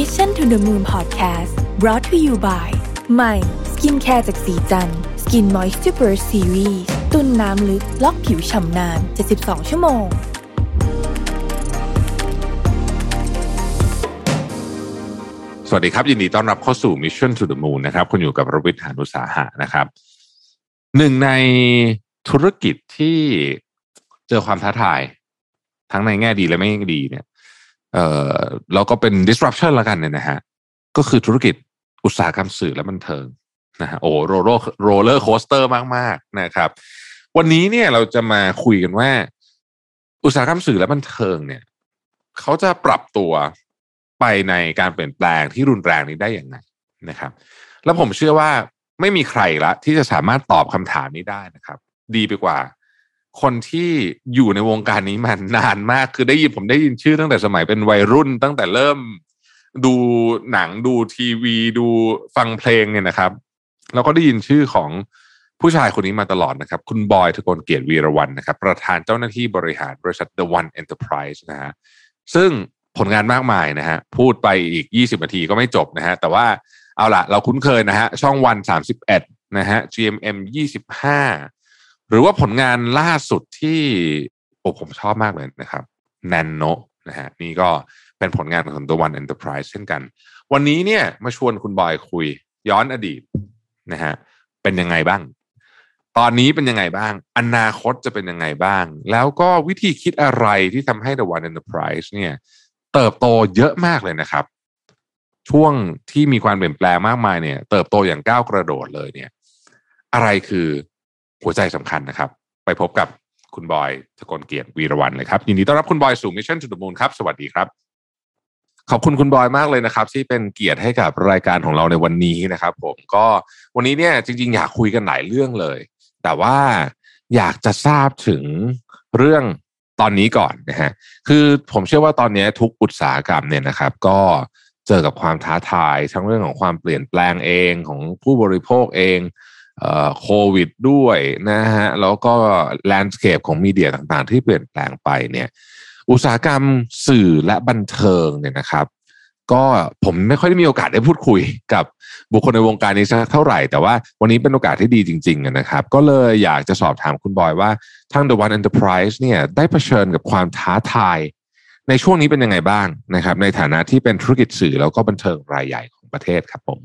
Mission to the Moon Podcast brought to you by ใหม่ skincare จากศรีจันทร์ Skin Moist Super Series ตุนน้ำลึกล็อกผิวฉ่ำนาน 72 ชั่วโมง สวัสดีครับ ยินดีต้อนรับเข้าสู่ Mission to the Moon นะครับ คุณอยู่กับรวิศ หาญอุตสาหะนะครับ หนึ่งในธุรกิจที่เจอความท้าทาย ทั้งในแง่ดีและไม่แง่ดีเนี่ย เอ่อแล้วก็เป็น disruption ละกันเนี่ยนะฮะก็คือธุรกิจอุตสาหกรรมสื่อและบันเทิงนะฮะโอ้โรโร roller coaster มาก ๆ นะครับ วันนี้เนี่ยเราจะมาคุยกันว่า อุตสาหกรรมสื่อและบันเทิงเนี่ยเขาจะปรับตัวไปในการเปลี่ยนแปลงที่รุนแรงนี้ได้อย่างไรนะครับ แล้วผมเชื่อว่าไม่มีใครละที่จะสามารถตอบคำถามนี้ได้นะครับ ดีไปกว่า คนที่อยู่ในวงการนี้มานานมาก คือได้ยินผมได้ยินชื่อตั้งแต่สมัยเป็นวัยรุ่น ตั้งแต่เริ่มดูหนังดูทีวี ดูฟังเพลงเนี่ยนะครับ แล้วก็ได้ยินชื่อของผู้ชายคนนี้มาตลอดนะครับ คุณบอยทกลเกียรติวีรวันนะครับ ประธานเจ้าหน้าที่บริหารบริษัท The One Enterprise นะฮะซึ่งผลงานมากมายนะฮะพูดไปอีก 20นาทีก็ไม่จบนะฮะแต่ว่าเอาละเราคุ้นเคยนะฮะช่องวัน 31นะฮะ GMM 25 หรือว่าผลงานล่าสุดที่โอ้ผมชอบมากเลยนะครับ Nano นะฮะนี่ก็เป็นผลงานของ The One Enterprise เช่นกัน วันนี้เนี่ยมาชวนคุณบอยคุย ย้อนอดีตนะฮะเป็นยังไงบ้าง ตอนนี้เป็นยังไงบ้าง อนาคตจะเป็นยังไงบ้าง แล้วก็วิธีคิดอะไรที่ทำให้ The One Enterprise เนี่ย เติบโตเยอะมากเลยนะครับ ช่วงที่มีความเปลี่ยนแปลงมากมายเนี่ย เติบโตอย่างก้าวกระโดดเลยเนี่ย อะไรคือ หัวใจสำคัญนะครับ ไปพบกับคุณบอยทกลเกียรติวีรวันเลยครับยินดีต้อนรับคุณบอยสู่ Mission to the Moon ครับ สวัสดีครับ ขอบคุณคุณบอยมากเลยนะครับ ที่เป็นเกียรติให้กับรายการของเราในวันนี้นะครับ ผมก็วันนี้เนี่ยจริง ๆ อยากคุยกันหลายเรื่องเลย แต่ว่าอยากจะทราบถึงเรื่องตอนนี้ก่อนนะฮะคือผมเชื่อว่าตอนนี้ทุกอุตสาหกรรมเนี่ยนะครับ ก็เจอกับความท้าทายทั้งเรื่องของความเปลี่ยนแปลงเองของผู้บริโภคเอง โควิดด้วยนะฮะแล้วก็แลนด์สเคปของมีเดียต่างๆ ที่เปลี่ยนแปลงไปเนี่ยอุตสาหกรรมสื่อและบันเทิงเนี่ยนะครับ ก็ผมไม่ค่อยได้มีโอกาสได้พูดคุยกับบุคคลในวงการนี้สักเท่าไหร่ แต่ว่าวันนี้เป็นโอกาสที่ดีจริงๆนะครับ ก็เลยอยากจะสอบถามคุณบอยว่าทาง The One Enterprise เนี่ยได้เผชิญกับความท้าทาย ในช่วงนี้เป็นยังไงบ้างนะครับ ในฐานะที่เป็นธุรกิจสื่อแล้วก็บันเทิงรายใหญ่ของประเทศครับผม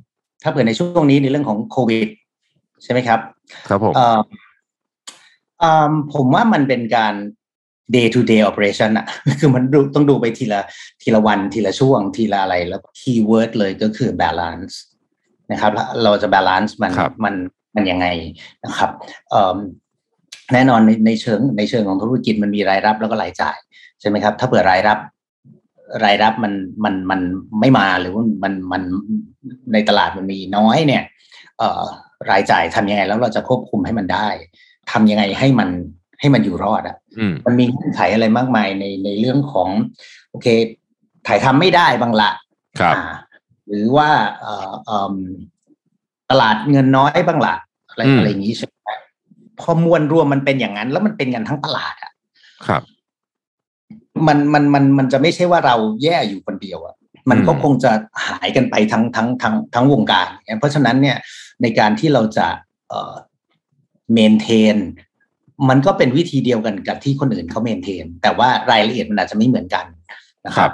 ถ้าเผื่อในช่วงนี้ในเรื่องของโควิด ใช่ไหมครับ ครับผมเอ่อเอ่อผมว่ามันเป็นการ day to day operation อะคือมันดูต้องดูไปทีละทีละวันทีละช่วงทีละอะไรแล้ว keyword เลยก็คือ balance นะครับแล้วเราจะ balance มันครับมันมันยังไงนะครับเอิ่มแน่นอนในในเชิงในเชิงของธุรกิจมันมีรายรับแล้วก็รายจ่ายใช่ไหมครับ ถ้าเผื่อรายรับรายรับมันมันมันไม่มาหรือว่ามันมันในตลาดมันมีน้อยเนี่ยเอ่อ รายจ่ายทำยังไงแล้วเราจะควบคุมให้มันได้ทำยังไงให้มันให้มันอยู่รอดอะอืมมันมีเงื่อนไขอะไรมากมายในในเรื่องของ โอเค ถ่ายทำไม่ได้บางละครับอ่าหรือว่าเอ่อเอิ่มตลาดเงินน้อยบ้างละอะไรอืมอะไรอย่างนี้ใช่ไหมพอมวลรวมมันเป็นอย่างนั้น แล้วมันเป็นกันทั้งตลาดอะครับ มันมันมันมันจะไม่ใช่ว่าเราแย่อยู่คนเดียวอะ มันก็อืมคงจะหายกันไปทั้งทั้งทั้งทั้งวงการ เพราะฉะนั้นเนี่ยในการที่เราจะเอ่อเมนเทนมันก็เป็นวิธีเดียวกันกับที่คนอื่นเขาเมนเทน แต่ว่ารายละเอียดมันอาจจะไม่เหมือนกันนะครับ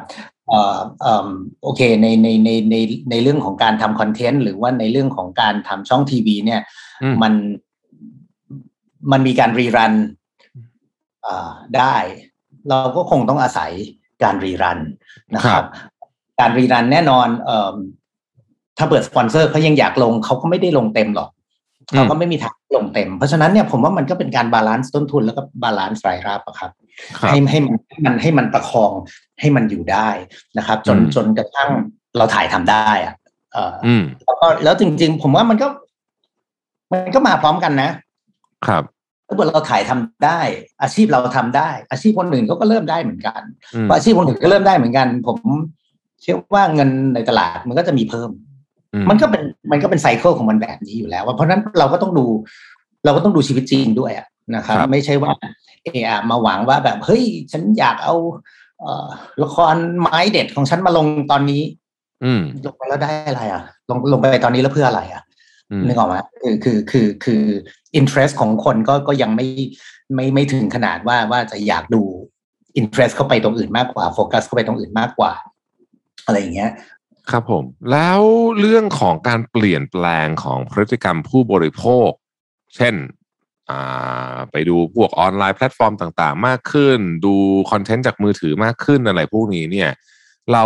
เอ่อเอ่อโอเคในในในในในเรื่องของการทำ content หรือว่าในเรื่องของการทำช่องทีวี เนี่ยอืมมันมันมีการ rerun อ่าได้ เราก็คงต้องอาศัยการ rerun นะครับ การ rerun แน่นอนเอ่อถ้าเปิดสปอนเซอร์เขายังอยากลงเขาก็ไม่ได้ลงเต็มหรอกอืมเขาก็ไม่มีทางลงเต็ม เพราะฉะนั้นเนี่ยผมว่ามันก็เป็นการ balance ต้นทุนแล้วก็ balance รายรับอะครับครับให้ให้มันให้มันให้มันประคองให้มันอยู่ได้นะครับ จนอืมจนกระทั่งเราถ่ายทำได้อะเอ่อออืมแล้วก็แล้วจริง ๆ ผมว่ามันก็ มันก็มาพร้อมกันนะ ครับถ้าเกิดเราถ่ายทำได้ อาชีพเราทำได้ อาชีพคนอื่นเขาก็เริ่มได้เหมือนกันอืมพออาชีพคนอื่นก็เริ่มได้เหมือนกัน ผม เชื่อว่าเงินในตลาดมันก็จะมีเพิ่มอืมันก็เป็นมันก็เป็นไซเคิลของมันแบบนี้อยู่แล้วว่าเพราะฉะนั้นเราก็ต้องดู เราก็ต้องดูชีวิตจริงด้วยอะนะครับครับ ไม่ใช่ว่าเออมาหวังว่าแบบเฮ้ยฉันอยากเอาเอ่อละครไม้เด็ดของฉันมาลงตอนนี้ อืมลงไปแล้วได้อะไรอะ ลงลงไปตอนนี้แล้วเพื่ออะไรอะอืมนึกออกไหมคือคือคือคือ interest ของคนก็ก็ยังไม่ไม่ไม่ถึงขนาดว่าว่าจะอยากดู interest เข้าไปตรงอื่นมากกว่าโฟกัสเข้าไปตรงอื่นมากกว่า อะไรอย่างเงี้ยครับผม แล้วเรื่องของการเปลี่ยนแปลงของพฤติกรรมผู้บริโภค เช่นอ่าไปดูพวกออนไลน์แพลตฟอร์มต่างๆ มากขึ้น ดู content จากมือถือมากขึ้นอะไรพวกนี้เนี่ย เรา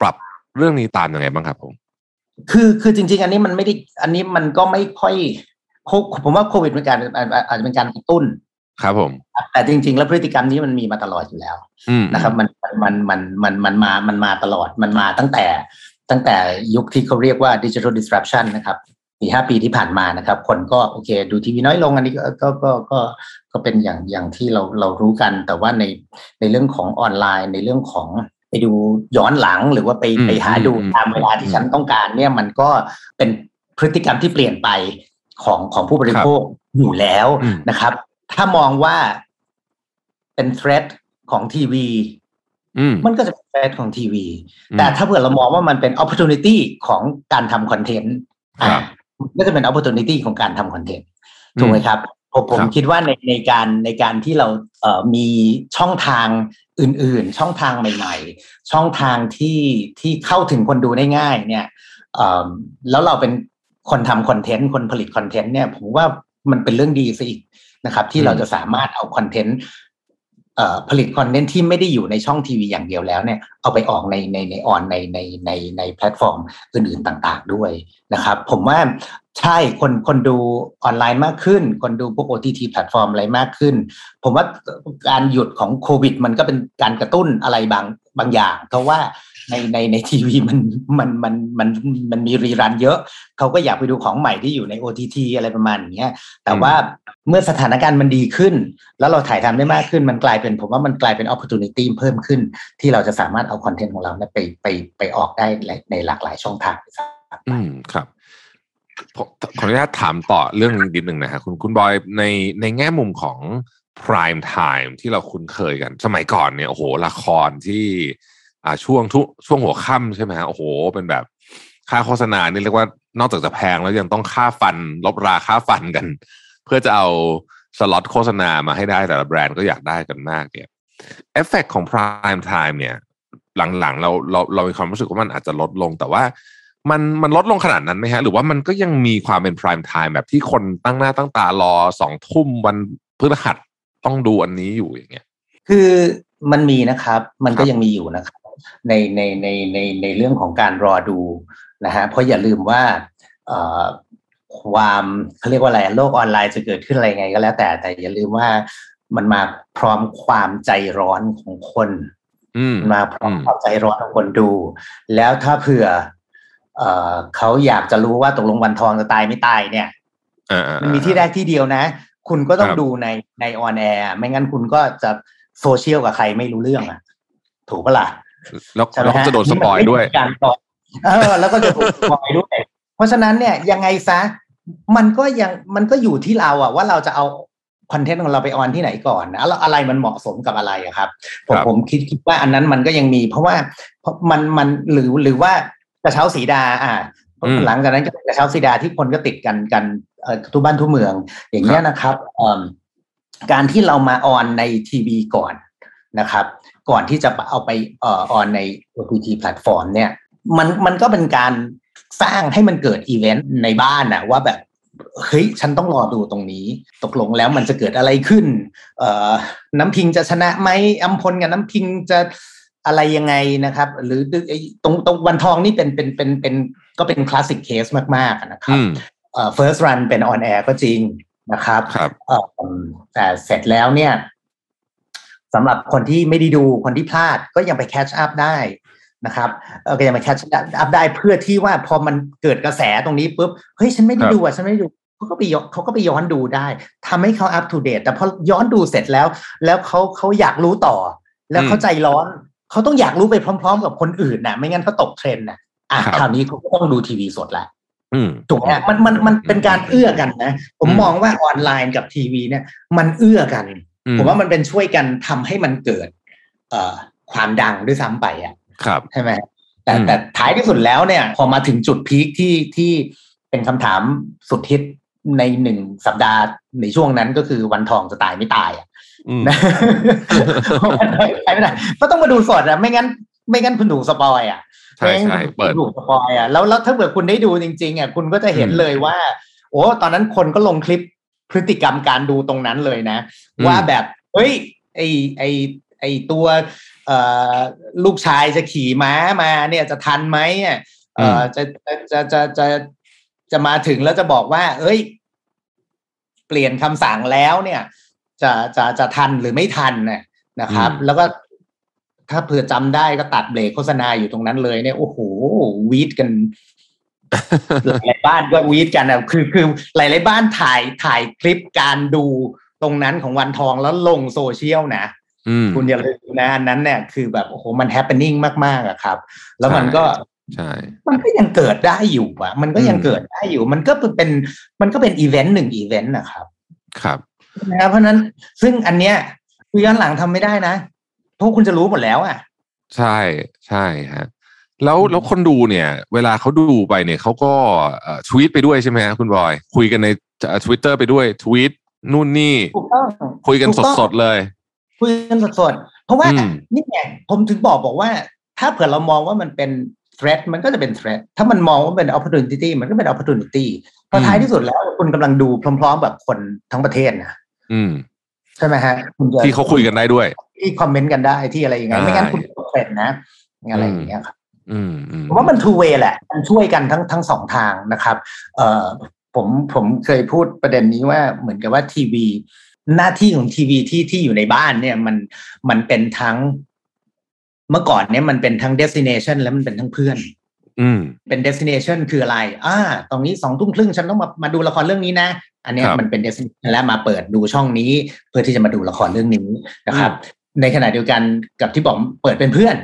ปรับเรื่องนี้ตามยังไงบ้างครับผมคือคือจริง ๆ อันนี้มันไม่ได้อันนี้มันก็ไม่ค่อยโคผมว่าโควิดเป็นการอาจอาจจะเป็นการกระตุ้น ครับผม แต่จริง ๆ แล้วพฤติกรรมนี้มันมีมาตลอดอยู่แล้วอืมนะครับ มันมันมันมันมันมามันมาตลอดมันมาตั้งแต่ตั้งแต่ยุคที่เขาเรียกว่าดิจิทัล disruption นะครับปีห้าปีที่ผ่านมานะครับ คนก็โอเค ดูทีวีน้อยลงอันนี้ก็ก็ก็ก็ก็เป็นอย่างอย่างที่เราเรารู้กัน แต่ว่าในในเรื่องของออนไลน์ ในเรื่องของไปดูย้อนหลังหรือว่าไปอืมไปหาดูอืมตามเวลาที่ฉันต้องการ เนี่ยมันก็เป็นพฤติกรรมที่เปลี่ยนไปของของผู้บริโภคอยู่แล้วอืมนะครับ ถ้ามองว่าเป็น threat ของทีวีอืมมันก็จะเป็น threat ของทีวีอืมแต่ถ้าเผื่อเรามองว่ามันเป็น opportunity ของการทำคอนเทนต์ครับก็จะเป็น opportunity ของการทำคอนเทนต์อืมถูกไหมครับผมผมครับคิดว่าในในการในการที่เราเอ่อมีช่องทางอื่น ๆ ช่องทางใหม่ ๆ ช่องทางที่ที่เข้าถึงคนดูได้ง่าย เนี่ยเอ่อแล้วเราเป็นคนทำคอนเทนต์คนผลิตคอนเทนต์เนี่ย ผมว่ามันเป็นเรื่องดีซะอีก นะครับ ที่เราจะสามารถเอาคอนเทนต์เอ่อผลิตคอนเทนต์ที่ไม่ได้อยู่ในช่องทีวีอย่างเดียวแล้วเนี่ยเอาไปออกในในในออนในในในในแพลตฟอร์มอื่นๆต่างๆด้วยนะครับ ผมว่าใช่คนคนดูออนไลน์มากขึ้น คนดูพวก OTT แพลตฟอร์มอะไรมากขึ้น ผมว่าการหยุดของโควิด มันก็เป็นการกระตุ้นอะไรบางบางอย่าง เพราะว่า ในในในทีวีมันมันมันมันมันมีรีรันเยอะ เขาก็อยากไปดูของใหม่ที่อยู่ใน OTT อะไรประมาณอย่างเงี้ยแต่ว่าเมื่อสถานการณ์มันดีขึ้น แล้วเราถ่ายทำได้มากขึ้นมันกลายเป็นผมว่ามันกลายเป็น opportunity เพิ่มขึ้น ที่เราจะสามารถเอาคอนเทนต์ของเราเนี่ยไปไปไปออกได้ในหลากหลายช่องทางอืมครับผมขออนุญาตถามต่อเรื่องนี้นิดหนึ่งนะฮะคุณคุณบอยในในแง่มุมของ prime time ที่เราคุ้นเคยกัน สมัยก่อนเนี่ยโอ้โหละครที่ อ่าช่วงทุช่วงหัวค่ำใช่ไหมฮะโอ้โห เป็นแบบค่าโฆษณานี่เรียกว่านอกจากจะแพงแล้วยังต้องฆ่าฟัน รบราฆ่าฟันกัน เพื่อจะเอาสล็อตโฆษณามาให้ได้แต่ละแบรนด์ก็อยากได้กันมากเนี่ยเอฟเฟกของ prime time เนี่ย หลังๆ เราเราเรามีความรู้สึกว่ามันอาจจะลดลง แต่ว่ามันมันลดลงขนาดนั้นไหมฮะ หรือว่ามันก็ยังมีความเป็น prime time แบบที่คนตั้งหน้าตั้งตารอสองทุ่มวันพฤหัสต้องดูอันนี้อยู่อย่างเงี้ยคือมันมีนะครับ มันก็ยังมีอยู่นะครับ ในในในในในเรื่องของการรอดูนะฮะเพราะอย่าลืมว่าเอ่อความเขาเรียกว่าอะไรโลกออนไลน์จะเกิดขึ้นอะไรไงก็แล้วแต่แต่อย่าลืมว่ามันมาพร้อมความใจร้อนของคนอืมมาพร้อมอืมความใจร้อนของคนดู แล้วถ้าเผื่อเอ่อเขาอยากจะรู้ว่าตกลงวันทองจะตายไม่ตายเนี่ยอ่าอ่ามันมีที่แรกที่เดียวนะ คุณก็ต้องครับดูในใน on air ไม่งั้นคุณก็จะโซเชียลกับใครไม่รู้เรื่องอะ ถูกปะล่ะ แล้วใช่ไหมแล้วก็ฮะจะโดน spoil ด้วยนี่มันไม่ใช่การปล่อยเออ แล้วก็จะถูก spoil ด้วย เพราะฉะนั้นเนี่ยยังไงซะมันก็ยังมันก็อยู่ที่เราอะว่าเราจะเอาคอนเทนต์ของเราไป on ที่ไหนก่อนนะแล้วอะไรมันเหมาะสมกับอะไรอะครับผมครับผมคิดคิดว่าอันนั้นมันก็ยังมี เพราะว่าเพราะมันมันหรือหรือว่ากระเช้าสีดา อ่าอืมหลังจากนั้นก็เป็นกระเช้าสีดาที่คนก็ติดกันกันเอ่อทุกบ้านทุกเมือง อย่างเงี้ยนะครับเอิ่มการที่เรามา on ในทีวีก่อนนะครับ ก่อนที่จะเอาไปเอ่อ on ใน OTT แพลตฟอร์มเนี่ยมันมันก็เป็นการสร้างให้มันเกิดอีเวนต์ในบ้านนะว่าแบบเฮ้ยฉันต้องรอดูตรงนี้ ตกลงแล้วมันจะเกิดอะไรขึ้น เอ่อน้ำพิงค์จะชนะไหมลำเภากับน้ำพิงค์จะอะไรยังไงนะครับ หรือไอ้ตรงตรงวันทองนี่เป็นเป็นเป็นเป็นก็เป็นคลาสสิกเคสมาก ๆ นะครับอืมเอ่อ first run เป็น on air ก็จริงนะครับครับเอ่อแต่เสร็จแล้วเนี่ย สำหรับคนที่ไม่ได้ดูคนที่พลาดก็ยังไป catch up ได้นะครับเออก็ยังไป catch up ได้เพื่อที่ว่าพอมันเกิดกระแสตรงนี้ปุ๊บเฮ้ยฉันไม่ได้ครับดูอะฉันไม่ได้ดูเขาก็ไปย้อนเขาก็ไปย้อนดูได้ทำให้เขา up to date แต่พอย้อนดูเสร็จแล้ว แล้วเขาเขาอยากรู้ต่อ แล้วเขาใจร้อนเขาต้องอยากรู้ไปพร้อม ๆ กับคนอื่นนะไม่งั้นเขาตกเทรนด์นะอะครับคราวนี้เขาก็ต้องดูทีวีสดแหละอืมถูกไหมฮะมันมันมันเป็นการเอื้อกันนะผมอืมมองว่าออนไลน์กับทีวีเนี่ย มันเอื้อกันอื ผมว่ามันเป็นช่วยกันทำให้มันเกิด เอ่อความดังด้วยซ้ำไปอะครับใช่ไหมแต่แต่ท้ายที่สุดแล้วเนี่ย พอมาถึงจุดพีคที่ที่เป็นคำถามสุดฮิตในหนึ่งสัปดาห์ในช่วงนั้นก็คือวันทองจะตายไม่ตายอะอืมนะตายไม่ได้ก็ต้องมาดูสดอะไม่งั้น ไม่งั้นคุณถูก spoil อะใช่ใช่เปิดถูกสปอยอะแล้วแล้วถ้าเกิดคุณได้ดูจริงๆอะคุณก็จะเห็นอืมเลยว่า โอ้ตอนนั้นคนก็ลงคลิป พฤติกรรมการดูตรงนั้นเลยนะอืมว่าแบบเฮ้ยไอไอไอตัวเอ่อลูกชายจะขี่ม้ามาเนี่ยจะทันไหมอะเอ่อจะจะจะจะจะจะมาถึงแล้วจะบอกว่า เอ้ย เปลี่ยนคำสั่งแล้วเนี่ย จะจะจะทันหรือไม่ทันน่ะนะครับอืมแล้วก็ถ้าเผื่อจำได้ก็ตัดเบรกโฆษณาอยู่ตรงนั้นเลยเนี่ยโอ้โหวีดกัน หลายๆบ้านก็วีดกันอะคือคือหลายๆบ้านถ่ายถ่ายคลิปการดูตรงนั้นของวันทองแล้วลงโซเชียลนะอืมคุณอย่าลืมนะอันนั้นเนี่ยคือแบบโอ้โหมันแฮปปี้นิ่งมากๆอะครับ แล้วมันก็ใช่มันก็ยังเกิดได้อยู่อะมันก็ยังอืมเกิดได้อยู่ มันก็เป็นมันก็เป็นอีเวนต์หนึ่งอีเวนต์นะครับ ครับนะครับเพราะฉะนั้นซึ่งอันเนี้ยคือย้อนหลังทำไม่ได้นะเพราะคุณจะรู้หมดแล้วอะใช่ใช่ฮะ แล้วอืมแล้วคนดูเนี่ย เวลาเขาดูไปเนี่ยเขาก็ทวีตไปด้วยใช่ไหมฮะคุณบอย คุยกันในทวิตเตอร์ไปด้วยทวีตนู่นนี่ถูกต้องคุยกันถูต้องสดๆเลย คุยกันสดๆเพราะว่าอืมนี่ไงผมถึงบอกบอกว่า ถ้าเผื่อเรามองว่ามันเป็น threat มันก็จะเป็น threat ถ้ามันมองว่าเป็น opportunity มันก็เป็น opportunity เพราะท้ายที่สุดแล้วคุณกำลังดูพร้อม ๆ แบบคนทั้งประเทศนะอืมใช่ไหมฮะคุณจะที่เขาคุยกันได้ด้วย ที่คอมเมนต์กันได้ที่อะไรอย่างเงี้ยใช่ไม่งั้นคุณตกเป็นนะอะไรอย่างเงี้ยครับอืมอืม ผมว่ามัน two way แหละ มันช่วยกันทั้งทั้งสองทางนะครับ เอ่อผมผมเคยพูดประเด็นนี้ว่าเหมือนกับว่าทีวี หน้าที่ของทีวีที่ที่อยู่ในบ้านเนี่ยมันมันเป็นทั้งเมื่อก่อนเนี่ยมันเป็นทั้ง destination แล้วมันเป็นทั้งเพื่อนอืมเป็น destination คืออะไร อ่า ตรงนี้สองทุ่มครึ่งฉันต้องมามาดูละครเรื่องนี้นะ อันเนี้ยครับมันเป็น destination แล้วมาเปิดดูช่องนี้ เพื่อที่จะมาดูละครเรื่องนี้นะครับ ในขณะเดียวกันกับที่บอกเปิดเป็นเพื่อน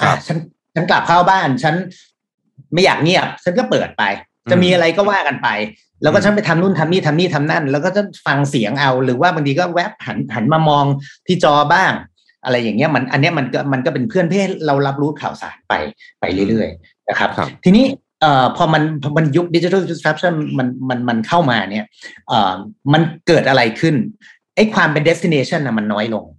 ครับอะฉัน ฉันกลับเข้าบ้านฉันไม่อยากเงียบ ฉันก็เปิดไป จะมีอะไรก็ว่ากันไป แล้วก็ฉันไปทำนู่นทำนี่ทำนี่ทำนั่น แล้วก็จะฟังเสียงเอา หรือว่าบางทีก็แวบหันหันมามองที่จอบ้าง อะไรอย่างเงี้ยมันอันเนี้ยมันก็มันก็เป็นเพื่อนเพื่อให้เรารับรู้ข่าวสารไปไปเรื่อยๆนะครับครับทีนี้เอ่อพอมันพอมันยุคดิจิทัล disruption มันมันมันเข้ามาเนี่ยเอ่อมันเกิดอะไรขึ้นไอ้ความเป็น destination นะมันน้อยลงอืม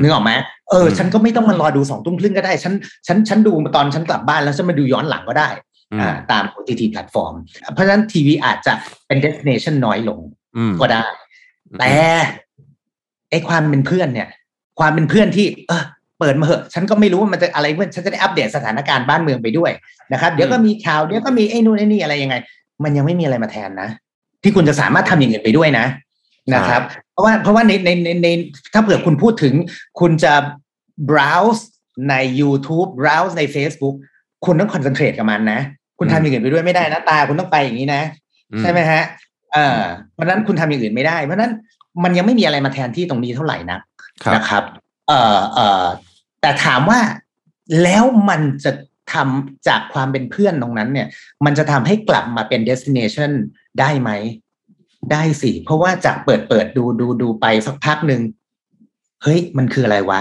นึกออกไหมเอออมฉันก็ไม่ต้องมารอดูสองทุ่มครึ่งก็ได้ ฉันฉันฉันดูตอนฉันกลับบ้านแล้วฉันมาดูย้อนหลังก็ได้อืมอ่าตาม OTT แพลตฟอร์ม เพราะฉะนั้นทีวีอาจจะเป็น destination น้อยลงอืมก็ได้ แต่ไอ้ความเป็นเพื่อนเนี่ย ความเป็นเพื่อนที่ เออเปิดมาเหอะ ฉันก็ไม่รู้ว่ามันจะอะไรเพื่อนฉันจะได้อัปเดตสถานการณ์บ้านเมืองไปด้วยนะครับ เดี๋ยวก็มีข่าวเดี๋ยวก็มีไอ้นู่นไอ้นี่อะไรยังไง มันยังไม่มีอะไรมาแทนนะ ที่คุณจะสามารถทำอย่างอื่นไปด้วยนะ นะครับ เพราะว่าเพราะว่าในในในในถ้าเผื่อคุณพูดถึง คุณจะ browse ใน YouTube browse ใน Facebook คุณต้อง concentrate กับมันนะ คุณทำอย่างอื่นไปด้วยไม่ได้นะ ตาคุณต้องไปอย่างนี้นะอืใช่ไหมฮะเออเพราะฉะนั้นคุณทำอย่างอื่นไม่ได้ เพราะฉะนั้นมันยังไม่มีอะไรมาแทนที่ตรงนี้เท่าไหร่นะครับนะครับเอ่อเอ่อแต่ถามว่าแล้วมันจะทำจากความเป็นเพื่อนตรงนั้นเนี่ย มันจะทำให้กลับมาเป็น destination ได้ไหม ได้สิ เพราะว่าจากเปิดเปิดดูดูดูไปสักพักหนึ่งเฮ้ยมันคืออะไรวะ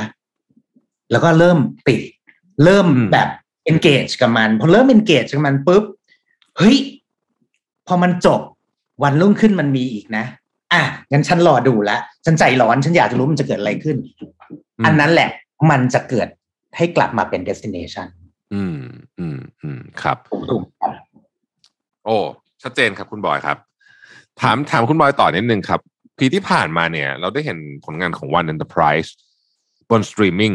แล้วก็เริ่มติด เริ่มอืมแบบ engage กับมันพอเริ่ม engage กับมันปุ๊บเฮ้ยพอมันจบวันรุ่งขึ้นมันมีอีกนะอะงั้นฉันรอดูละฉันใจร้อนฉันอยากจะรู้มันจะเกิดอะไรขึ้นมอันนั้นแหละ มันจะเกิดให้กลับมาเป็น destination อืม อืม อืม ครับถูกถูกครับโอ้ ชัดเจนครับคุณบอยครับ ถามถามคุณบอยต่อนิดนึงครับปีที่ผ่านมาเนี่ย เราได้เห็นผลงานของ One Enterprise บนสตรีมมิ่ง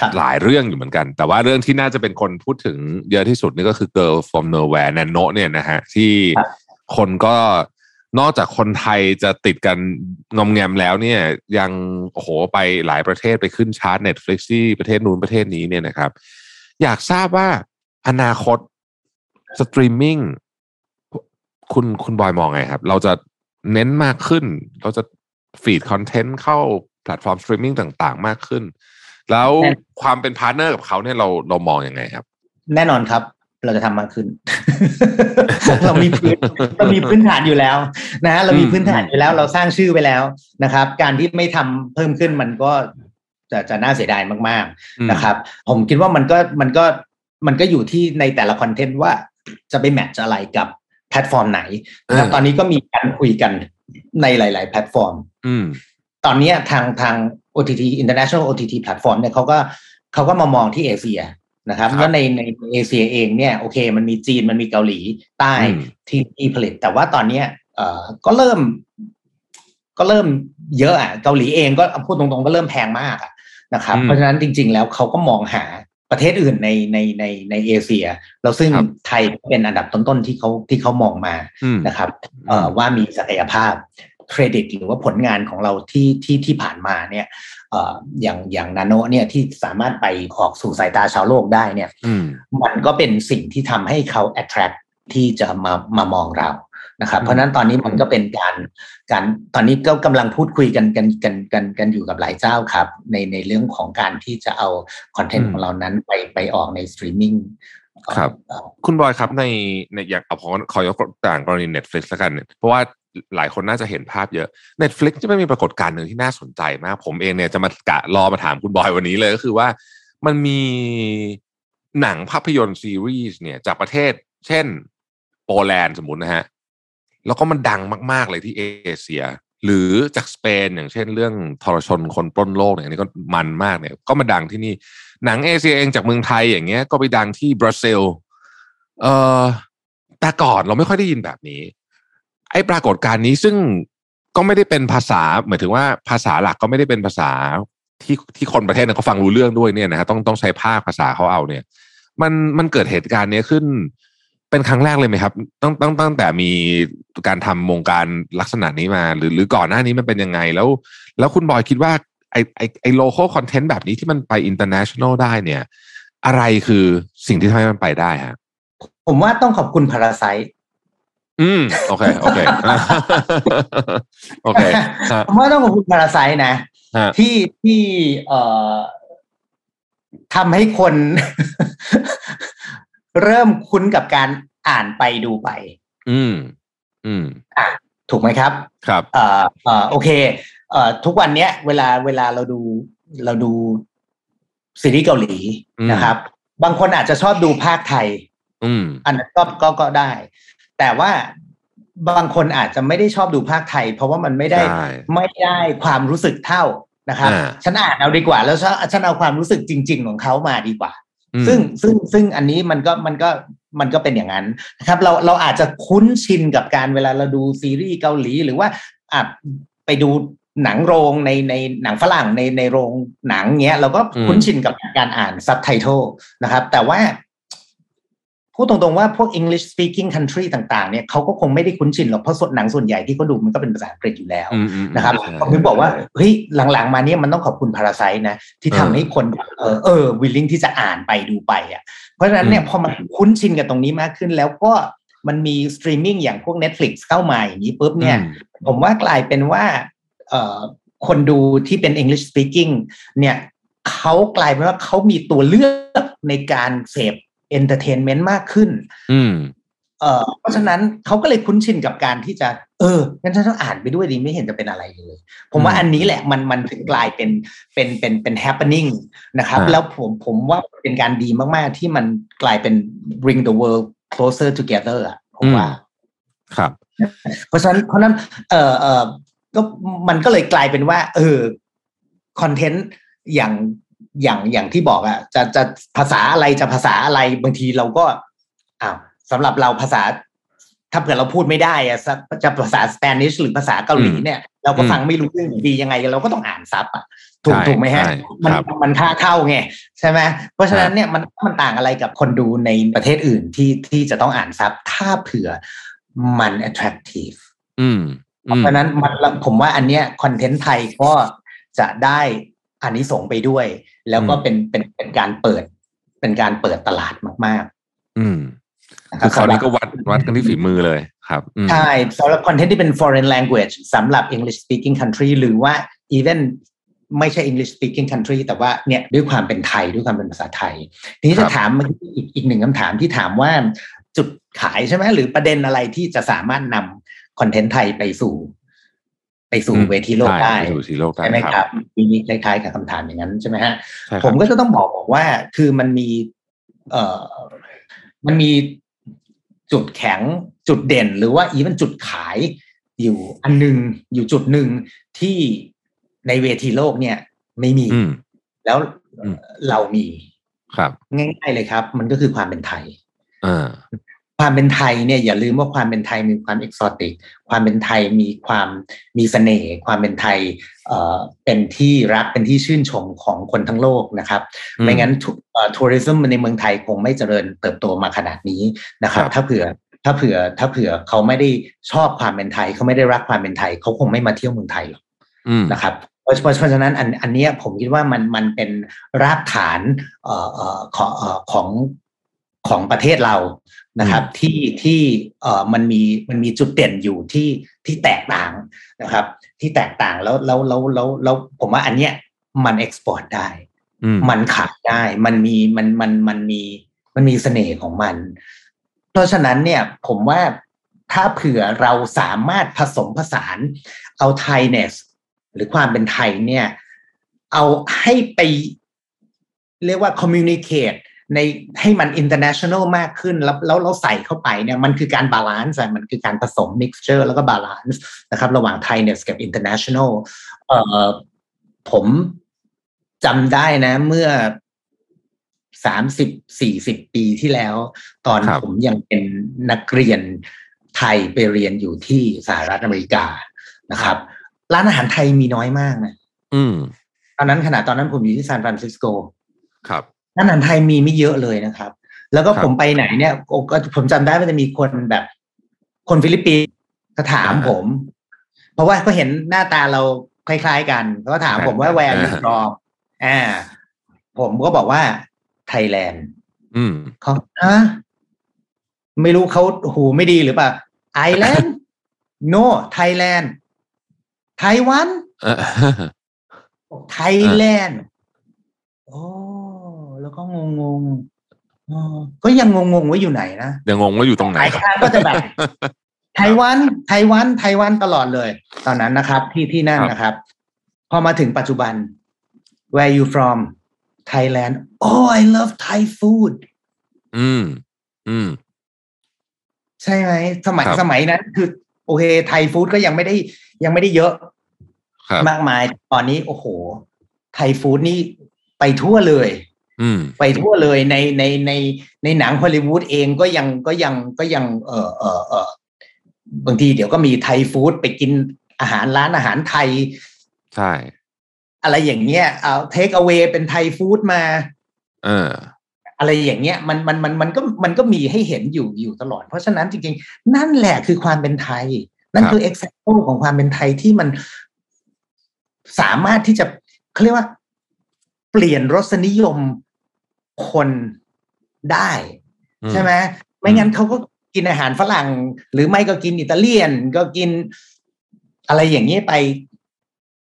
ครับหลายเรื่องอยู่เหมือนกัน แต่ว่าเรื่องที่น่าจะเป็นคนพูดถึงเยอะที่สุดนี่ก็คือ Girl from Nowhere Nanno เนี่ยนะฮะ ที่ครับคนก็นอกจากคนไทยจะติดกันงอมแงมแล้วเนี่ย ยังโอ้โหไปหลายประเทศไปขึ้นชาร์ต Netflix ที่ประเทศนู้นประเทศนี้เนี่ยนะครับ อยากทราบว่าอนาคตสตรีมมิ่ง คุณคุณบอยมองไงครับ เราจะเน้นมากขึ้น เราจะ feed คอนเทนต์เข้าแพลตฟอร์มสตรีมมิ่งต่าง ๆ มากขึ้น แล้วแน่ความเป็นพาร์ทเนอร์กับเขาเนี่ยเราเรามองอยังไงครับ แน่นอนครับ เราจะทำมากขึ้น เรามีพื้นเรามีพื้นฐานอยู่แล้วนะฮะเรามีพื้นฐานอยู่แล้ว เราสร้างชื่อไปแล้วนะครับ การที่ไม่ทำเพิ่มขึ้นมันก็จะจะน่าเสียดายมากอืมๆนะครับ ผมคิดว่ามันก็มันก็มันก็อยู่ที่ในแต่ละคอนเทนต์ว่าจะไป match อะไรกับ แพลตฟอร์มไหนนะครับเออตอนนี้ก็มีการคุยกันในหลาย ๆ แพลตฟอร์มอืมตอนเนี้ยทางทาง OTT International OTT Platform เนี่ยเขาก็เขาก็มามองที่เอเชียนะครับครับแล้วในในเอเชียเองเนี่ยโอเค มันมีจีนมันมีเกาหลีใต้อืมที่ที่ผลิต แต่ว่าตอนเนี้ยเอ่อก็เริ่ม ก็เริ่มเยอะอะเกาหลีเองก็พูดตรงๆก็เริ่มแพงมากอะนะครับอืมเพราะฉะนั้นจริง ๆ แล้วเขาก็มองหา ประเทศอื่นในในในในเอเชียแล้วซึ่งครับไทยเป็นอันดับต้นๆที่เขาที่เขามองมาอืมนะครับเอ่อว่ามีศักยภาพเครดิตหรือว่าผลงานของเราที่ที่ที่ผ่านมาเนี่ยเอ่ออย่างอย่างนาโนเนี่ยที่สามารถไปออกสู่สายตาชาวโลกได้เนี่ยอืมมันก็เป็นสิ่งที่ทำให้เขา attract ที่จะมามามองเรา นะครับอืมเพราะฉะนั้นตอนนี้มันก็เป็นการการตอนนี้ก็กำลังพูดคุยกันกันกันกันกันอยู่กับหลายเจ้าครับ ในในเรื่องของการที่จะเอาคอนเทนต์ของเรานั้นไปไปออกในสตรีมมิ่งครับเอ่อคุณบอยครับในในอย่างเอาขอขอยกตัวอย่างกรณี Netflix แล้วกันเนี่ยเพราะว่าหลายคนน่าจะเห็นภาพเยอะ Netflix จะไม่มีปรากฏการณ์หนึ่งที่น่าสนใจมาก ผมเองเนี่ยจะมากะรอมาถามคุณบอยวันนี้เลยก็คือว่ามันมีหนังภาพยนตร์ซีรีส์เนี่ยจากประเทศ เช่น โปแลนด์สมมตินะฮะ แล้วก็มันดังมาก ๆ เลยที่เอเชีย หรือจากสเปนอย่างเช่นเรื่องทรชนคนปล้นโลกเนี่ยอันนี้ก็มันมากเนี่ย ก็มาดังที่นี่ หนังเอเชียเองจากเมืองไทยอย่างเงี้ย ก็ไปดังที่บราซิล เอ่อแต่ก่อนเราไม่ค่อยได้ยินแบบนี้ ไอ้ปรากฏการณ์นี้ซึ่งก็ไม่ได้เป็นภาษาหมายถึงว่าภาษาหลักก็ไม่ได้เป็นภาษาที่ที่คนประเทศนั้นเขาฟังรู้เรื่องด้วยเนี่ยนะฮะต้องต้องใช้ภาคภาษาเขาเอาเนี่ย มันมันเกิดเหตุการณ์เนี้ยขึ้น เป็นครั้งแรกเลยไหมครับตั้งตั้งตั้งแต่มีการทำวงการลักษณะนี้มา หรือหรือก่อนหน้านี้มันเป็นยังไงแล้ว แล้วคุณบอยคิดว่าไอไอไอ local content แบบนี้ที่มันไป international ได้เนี่ย อะไรคือสิ่งที่ทำให้มันไปได้ฮะผมว่าต้องขอบคุณ Parasiteอืมโอเคโอเคโอเคฮะผมว่าต้องขอบคุณพาราไซนะฮะที่ที่เอ่อทำให้คน เริ่มคุ้นกับการอ่านไปดูไป อืม อืมถูกไหมครับ ครับเอ่อเอ่อโอเคเอ่อทุกวันเนี้ย เวลาเวลาเราดูเราดูซีรีส์เกาหลีอืมนะครับ บางคนอาจจะชอบดูภาคไทย อืม อันนั้นก็ก็ก็ได้ แต่ว่าบางคนอาจจะไม่ได้ชอบดูภาคไทย เพราะว่ามันไม่ได้ใช่ไม่ได้ความรู้สึกเท่านะครับอ่าฉันอ่านเอาดีกว่า แล้วฉันฉันเอาความรู้สึกจริง ๆ ของเขามาดีกว่าอืม ซึ่งซึ่งซึ่งอันนี้มันก็มันก็มันก็เป็นอย่างนั้นนะครับเราเราอาจจะคุ้นชินกับการเวลาเราดูซีรีส์เกาหลี หรือว่าอาจไปดูหนังโรงในในหนังฝรั่งในในโรงหนังเงี้ยเราก็คุ้นชินกับการอ่านซับไตเติลนะครับ แต่ว่า พูดตรงๆว่าพวก English speaking country ต่างๆเนี่ยเขาก็คงไม่ได้คุ้นชินหรอกเพราะส่วนหนังส่วนใหญ่ที่เขาดูมันก็เป็นภาษาอังกฤษอยู่แล้วอืมอืมนะครับใช่ผมถึงบอกว่าเฮ้ยหลังๆมาเนี่ยมันต้องขอบคุณ Parasite นะที่ทำเออให้คนเออเออ willing ที่จะอ่านไปดูไปอะเพราะฉะนั้นเนี่ยอืมพอมันคุ้นชินกับตรงนี้มากขึ้นแล้วก็มันมีสตรีมมิ่งอย่างพวก Netflix เข้ามาอย่างนี้ปุ๊บเนี่ยอืมผมว่ากลายเป็นว่าเอ่อคนดูที่เป็น English speaking เนี่ยเขากลายเป็นว่าเขามีตัวเลือกในการเสพ entertainment มากขึ้น อืมเอ่อเพราะฉะนั้นเขาก็เลยคุ้นชินกับการที่จะ เอองั้นฉันต้องอ่านไปด้วยดีไม่เห็นจะเป็นอะไรเลย ผมว่าอืมอันนี้แหละมันมันถึงกลายเป็นเป็นเป็นเป็น happening นะครับอ่าแล้วผมผมว่าเป็นการดีมากๆ ที่มันกลายเป็น bring the world closer together อะผมว่า ครับ เพราะฉะนั้นเพราะฉะนั้น เออเออก็มันก็เลยกลายเป็นว่า เออคอนเทนต์อย่าง อย่างอย่างที่บอกอะจะจะภาษาอะไรจะภาษาอะไรบางทีเราก็อ้าวสำหรับเราภาษา ถ้าเผื่อเราพูดไม่ได้อะจะจะภาษาสเปนิชหรือภาษาเกาหลีเนี่ยเราก็อืมฟังไม่รู้เรื่องอยู่ดียังไง เราก็ต้องอ่านซับอะถูกใช่ถูกไหมฮะใช่มันครับมันค่าเท่าไงใช่ไหมเพราะฉะนั้นเนี่ยมันมันต่างอะไรกับคนดูในประเทศอื่นที่ที่จะต้องอ่านซับถ้าเผื่อมัน attractive อืมอืมเพราะฉะนั้นมันผมว่าอันเนี้ยคอนเทนต์ไทยก็จะได้ อานิสงส์ไปด้วย แล้วก็อืมเป็นเป็นเป็นการเปิด เป็นการเปิดตลาดมากอืมๆนะคคืรับอคราวนี้สำหก็รับวัดวัดกันที่ฝีมือเลยครับอืมใช่สำหรับคอนเทนต์ที่เป็น foreign language สำหรับ English speaking country หรือว่า even ไม่ใช่ English speaking country แต่ว่าเนี่ยด้วยความเป็นไทยด้วยความเป็นภาษาไทย ทีนี้ครัจะบถามเมื่อกี้อีกอีกหนึ่งคำถามที่ถามว่าจุดขายใช่ไหมหรือประเด็นอะไรที่จะสามารถนำคอนเทนต์ไทยไปสู่ ไปสู่อืมเวทีโลกใช่ได้ไปสู่สีโลกได้ใช่ไหมครับครับมีคล้ายๆกับคำถามอย่างนั้นใช่ไหมฮะใช่ครับผมก็จะต้องบอกบอกว่าคือมันมี เอ่อมันมีจุดแข็งจุดเด่น หรือว่าอีมันจุดขายอยู่อันหนึงอยู่จุดหนึ่งที่ในเวทีโลกเนี่ย ไม่มีอืมแล้วอืมเรามีครับ ง่ายๆเลยครับ มันก็คือความเป็นไทยเออ ความเป็นไทยเนี่ยอย่าลืมว่าความเป็นไทยมีความเอกซอติก ความเป็นไทยมีความมีเสน่ห์ความเป็นไทยเอ่อเป็นที่รักเป็นที่ชื่นชมของคนทั้งโลกนะครับอืมไม่งั้นทัวริซึมในเมืองไทยคงไม่เจริญเติบโตมาขนาดนี้นะครับครับ ถ้าเผื่อถ้าเผื่อถ้าเผื่อเขาไม่ได้ชอบความเป็นไทยเขาไม่ได้รักความเป็นไทยเขาคงไม่มาเที่ยวเมืองไทยหรอกอืมนะครับเพราะเพราะเพราะฉะนั้นอันอันเนี้ยผมคิดว่ามันมันเป็นรากฐานเอ่อเอ่อของเอ่อของของประเทศเรา นะครับที่ที่เอ่อมันมีมันมีจุดเด่นอยู่ที่ที่แตกต่างนะครับ ที่แตกต่างแล้วแล้วแล้วแล้วแล้วผมว่าอันเนี้ยมันเอ็กซ์พอร์ตได้อืมมันขายได้มันมีมันมันมันมีมันมีเสน่ห์ของมัน เพราะฉะนั้นเนี่ยผมว่าถ้าเผื่อเราสามารถผสมผสานเอา Thainess หรือความเป็นไทยเนี่ย เอาให้ไปเรียกว่า communicate ในให้มัน international มากขึ้นแล้วแล้วเราใส่เข้าไปเนี่ยมันคือการ balance มันคือการผสม mixture แล้วก็ balance นะครับระหว่างไทยเนี่ยกับ international เอ่อผมจำได้นะ เมื่อสามสิบสี่สิบปีที่แล้ว ตอนครับผมยังเป็นนักเรียนไทยไปเรียนอยู่ที่สหรัฐอเมริกานะครับ ร้านอาหารไทยมีน้อยมากนะ อืมตอนนั้นขณะตอนนั้นผมอยู่ที่ซานฟรานซิสโก ครับร้าน อาหารไทยมีไม่เยอะเลยนะครับ แล้วก็ครับผมไปไหนเนี่ยโอ้ก็ผมจำได้ว่าจะมีคนแบบ คนฟิลิปปินส์ก็ถามอ่าผม เพราะว่าเขาเห็นหน้าตาเราคล้ายๆกันเขาก็ถามผมว่าอ่าแวร์ยูฟรอมอ่า ผมก็บอกว่าไทยแลนด์อืมเขาฮะไม่รู้เขาหูไม่ดีหรือเปล่า island no Thailand ไต้หวันเออไทยแลนด์โอ้ แล้วก็งงงๆอ๋อก็ยังงงๆว่าอยู่ไหนนะยังงงว่าอยู่ตรงไหนหลายครั้งก็จะแบบไต้หวันไต้หวันไต้หวันตลอดเลย ตอนนั้นนะครับ ที่ที่นั่นครับนะครับ พอมาถึงปัจจุบัน where you from Thailand oh I love Thai food อืม อืม ใช่ไหมสมัยครับสมัยนั้นคือ โอเคไทยฟู้ดก็ยังไม่ได้ยังไม่ได้เยอะครับมากมายตอนนี้โอ้โห ไทยฟู้ดนี่ไปทั่วเลยอืม ไปทั่วเลยในในในในหนังฮอลลีวูดเองก็ยังก็ยังก็ยัง เออเออเออบางทีเดี๋ยวก็มีไทยฟู้ดไปกินอาหารร้านอาหารไทย ใช่ อะไรอย่างเงี้ยเอาเทคเอา a y เป็นไทยฟู้ดมา เออ อะไรอย่างเงี้ยมันมันมันมันก็มันก็มีให้เห็นอยู่อยู่ตลอด เพราะฉะนั้นจริงๆ นั่นแหละคือความเป็นไทย นั่นคือ example ของความเป็นไทยที่มันสามารถที่จะเขาเรียกว่า เปลี่ยนรสนิยม คนได้อืมใช่ไหมไม่งั้นเขาก็กินอาหารฝรั่ง หรือไม่ก็กินอิตาเลียน ก็กินอะไรอย่างนี้ไป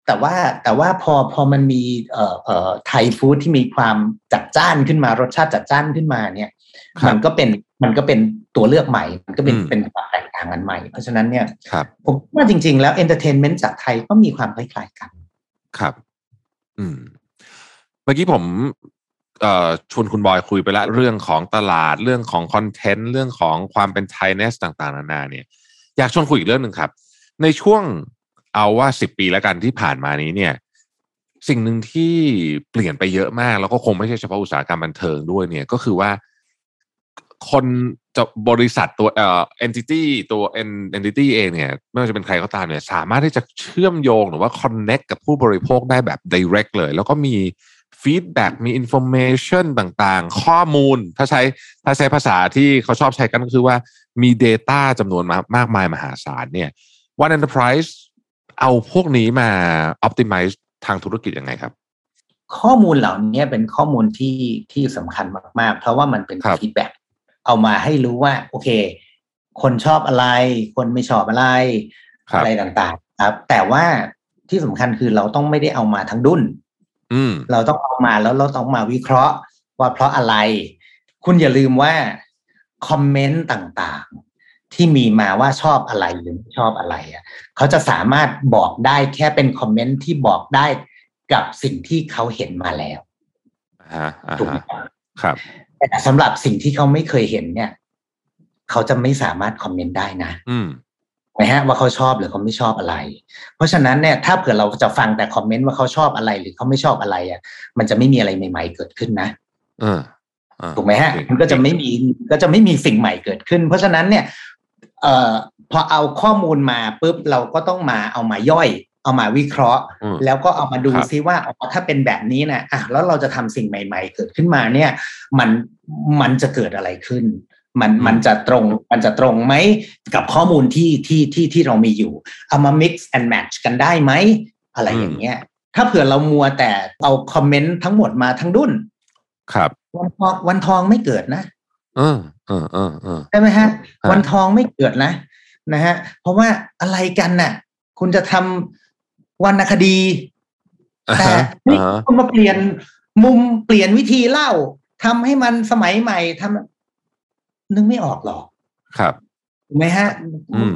แต่ว่าแต่ว่าพอพอมันมีเอ่อเอ่อ Thai food ที่มีความจัดจ้านขึ้นมารสชาติจัดจ้านขึ้นมาเนี่ยครับมันก็เป็นมันก็เป็นตัวเลือกใหม่ มันก็เป็นอืมเป็นความแตกต่างกันใหม่ เพราะฉะนั้นเนี่ยครับผมว่าจริง ๆ แล้ว entertainment จากไทยก็มีความคล้ายๆกัน ครับ อืมเมื่อกี้ผมเอ่อ ชวนคุณบอยคุยไปล้วเรื่องของตลาดเรื่องของคอนเทนต์เรื่องของความเป็นไทเนสต่างๆ นานาเนี่ย อยากชวนคุยอีกเรื่องหนึ่งครับ ในช่วงเอาว่าสิบปีแล้วกันที่ผ่านมานี้เนี่ย สิ่งหนึ่งที่เปลี่ยนไปเยอะมาก แล้วก็คงไม่ใช่เฉพาะอุตสาหกรรมบันเทิงด้วยเนี่ยก็คือว่าคนจะบริษัทตัวเอ่อ entity ตัว entity เองเนี่ยไม่ว่าจะเป็นใครก็ตามเนี่ย สามารถที่จะเชื่อมโยงหรือว่า connect กับผู้บริโภคได้แบบ direct เลย แล้วก็มี feedback มี information ต่างๆ ข้อมูลถ้าใช้ถ้าใช้ภาษาที่เขาชอบใช้กันก็คือว่ามี data จำนวนมามากมายมหาศาลเนี่ย One Enterprise เอาพวกนี้มา optimize ทางธุรกิจยังไงครับ ข้อมูลเหล่านี้เป็นข้อมูลที่ที่สำคัญมาก ๆ เพราะว่ามันเป็นครับฟีดแบ็กเอามาให้รู้ว่า โอเค คนชอบอะไร คนไม่ชอบอะไรครับอะไรต่างๆ ครับ แต่ว่าที่สำคัญคือเราต้องไม่ได้เอามาทั้งดุนอืม เราต้องเอามาแล้วเราต้องมาวิเคราะห์ว่าเพราะอะไร คุณอย่าลืมว่าคอมเมนต์ต่างๆ ที่มีมาว่าชอบอะไรหรือไม่ชอบอะไรอะเขาจะสามารถบอกได้แค่เป็นคอมเมนต์ที่บอกได้กับสิ่งที่เขาเห็นมาแล้วอ่าฮะอ่าถูกไหมฮะครับแต่แต่สำหรับสิ่งที่เขาไม่เคยเห็นเนี่ย เขาจะไม่สามารถคอมเมนต์ได้นะ อืม นะฮะว่าเขาชอบหรือเขาไม่ชอบอะไร เพราะฉะนั้นเนี่ยถ้าเผื่อเราจะฟังแต่คอมเมนต์ว่าเขาชอบอะไรหรือเขาไม่ชอบอะไรอะ มันจะไม่มีอะไรใหม่ ๆ เกิดขึ้นนะเออเออถูกไหมฮะจริงมันก็จะไม่มีก็จะไม่มีสิ่งใหม่เกิดขึ้น เพราะฉะนั้นเนี่ยเอ่อพอเอาข้อมูลมาปุ๊บเราก็ต้องมาเอามาย่อย เอามาวิเคราะห์อืมแล้วก็เอามาดูครับซิว่าอ๋อถ้าเป็นแบบนี้นะอะแล้วเราจะทำสิ่งใหม่ ๆ เกิดขึ้นมาเนี่ย มันมันจะเกิดอะไรขึ้น มันอืมมันจะตรงมันจะตรงไหมกับข้อมูลที่ที่ที่ที่เรามีอยู่ เอามา mix and match กันได้ไหม อะไรอย่างเงี้ย ถ้าเผื่อเรามัวแต่เอาคอมเมนต์ทั้งหมดมาทั้งดุนครับ วันทองวันทองไม่เกิดนะเออเออเออเออใช่ไหมฮะฮะวันทองไม่เกิดนะ นะฮะ เพราะว่าอะไรกันน่ะ คุณจะทำวรรณคดีอ่าแต่ฮะเฮ้ยอ่าฮะคุณมาเปลี่ยนมุมเปลี่ยนวิธีเล่าทำให้มันสมัยใหม่ทำ นึกไม่ออกหรอกครับถูกไหมฮะอืม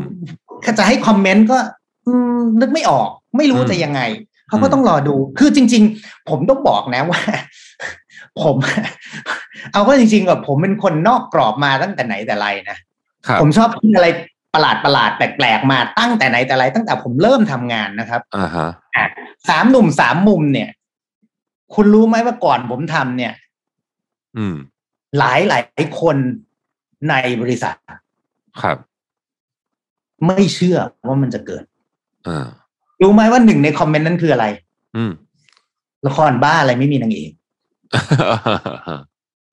ถ้าจะให้คอมเมนต์ก็อืมนึกไม่ออก ไม่รู้อืมจะยังไงเขาก็ต้องรอดู คือจริง ๆ ผมต้องบอกนะว่า ผม เอาก็จริงๆกับผมเป็นคนนอกกรอบมาตั้งแต่ไหนแต่ไรนะครับผมชอบคิดอะไรประหลาดประหลาดๆแปลกๆมาตั้งแต่ไหนแต่ไร ตั้งแต่ผมเริ่มทำงานนะครับอ่าฮะอะสามหนุ่มสามมุมเนี่ย คุณรู้ไหมว่าก่อนผมทำเนี่ย อืม หลายหลายคน ในบริษัท ครับ ไม่เชื่อว่ามันจะเกิดอ่ารู้ไหมว่าหนึ่งในคอมเมนต์นั้นคืออะไร อืมละครบ้าอะไรไม่มีนางเอก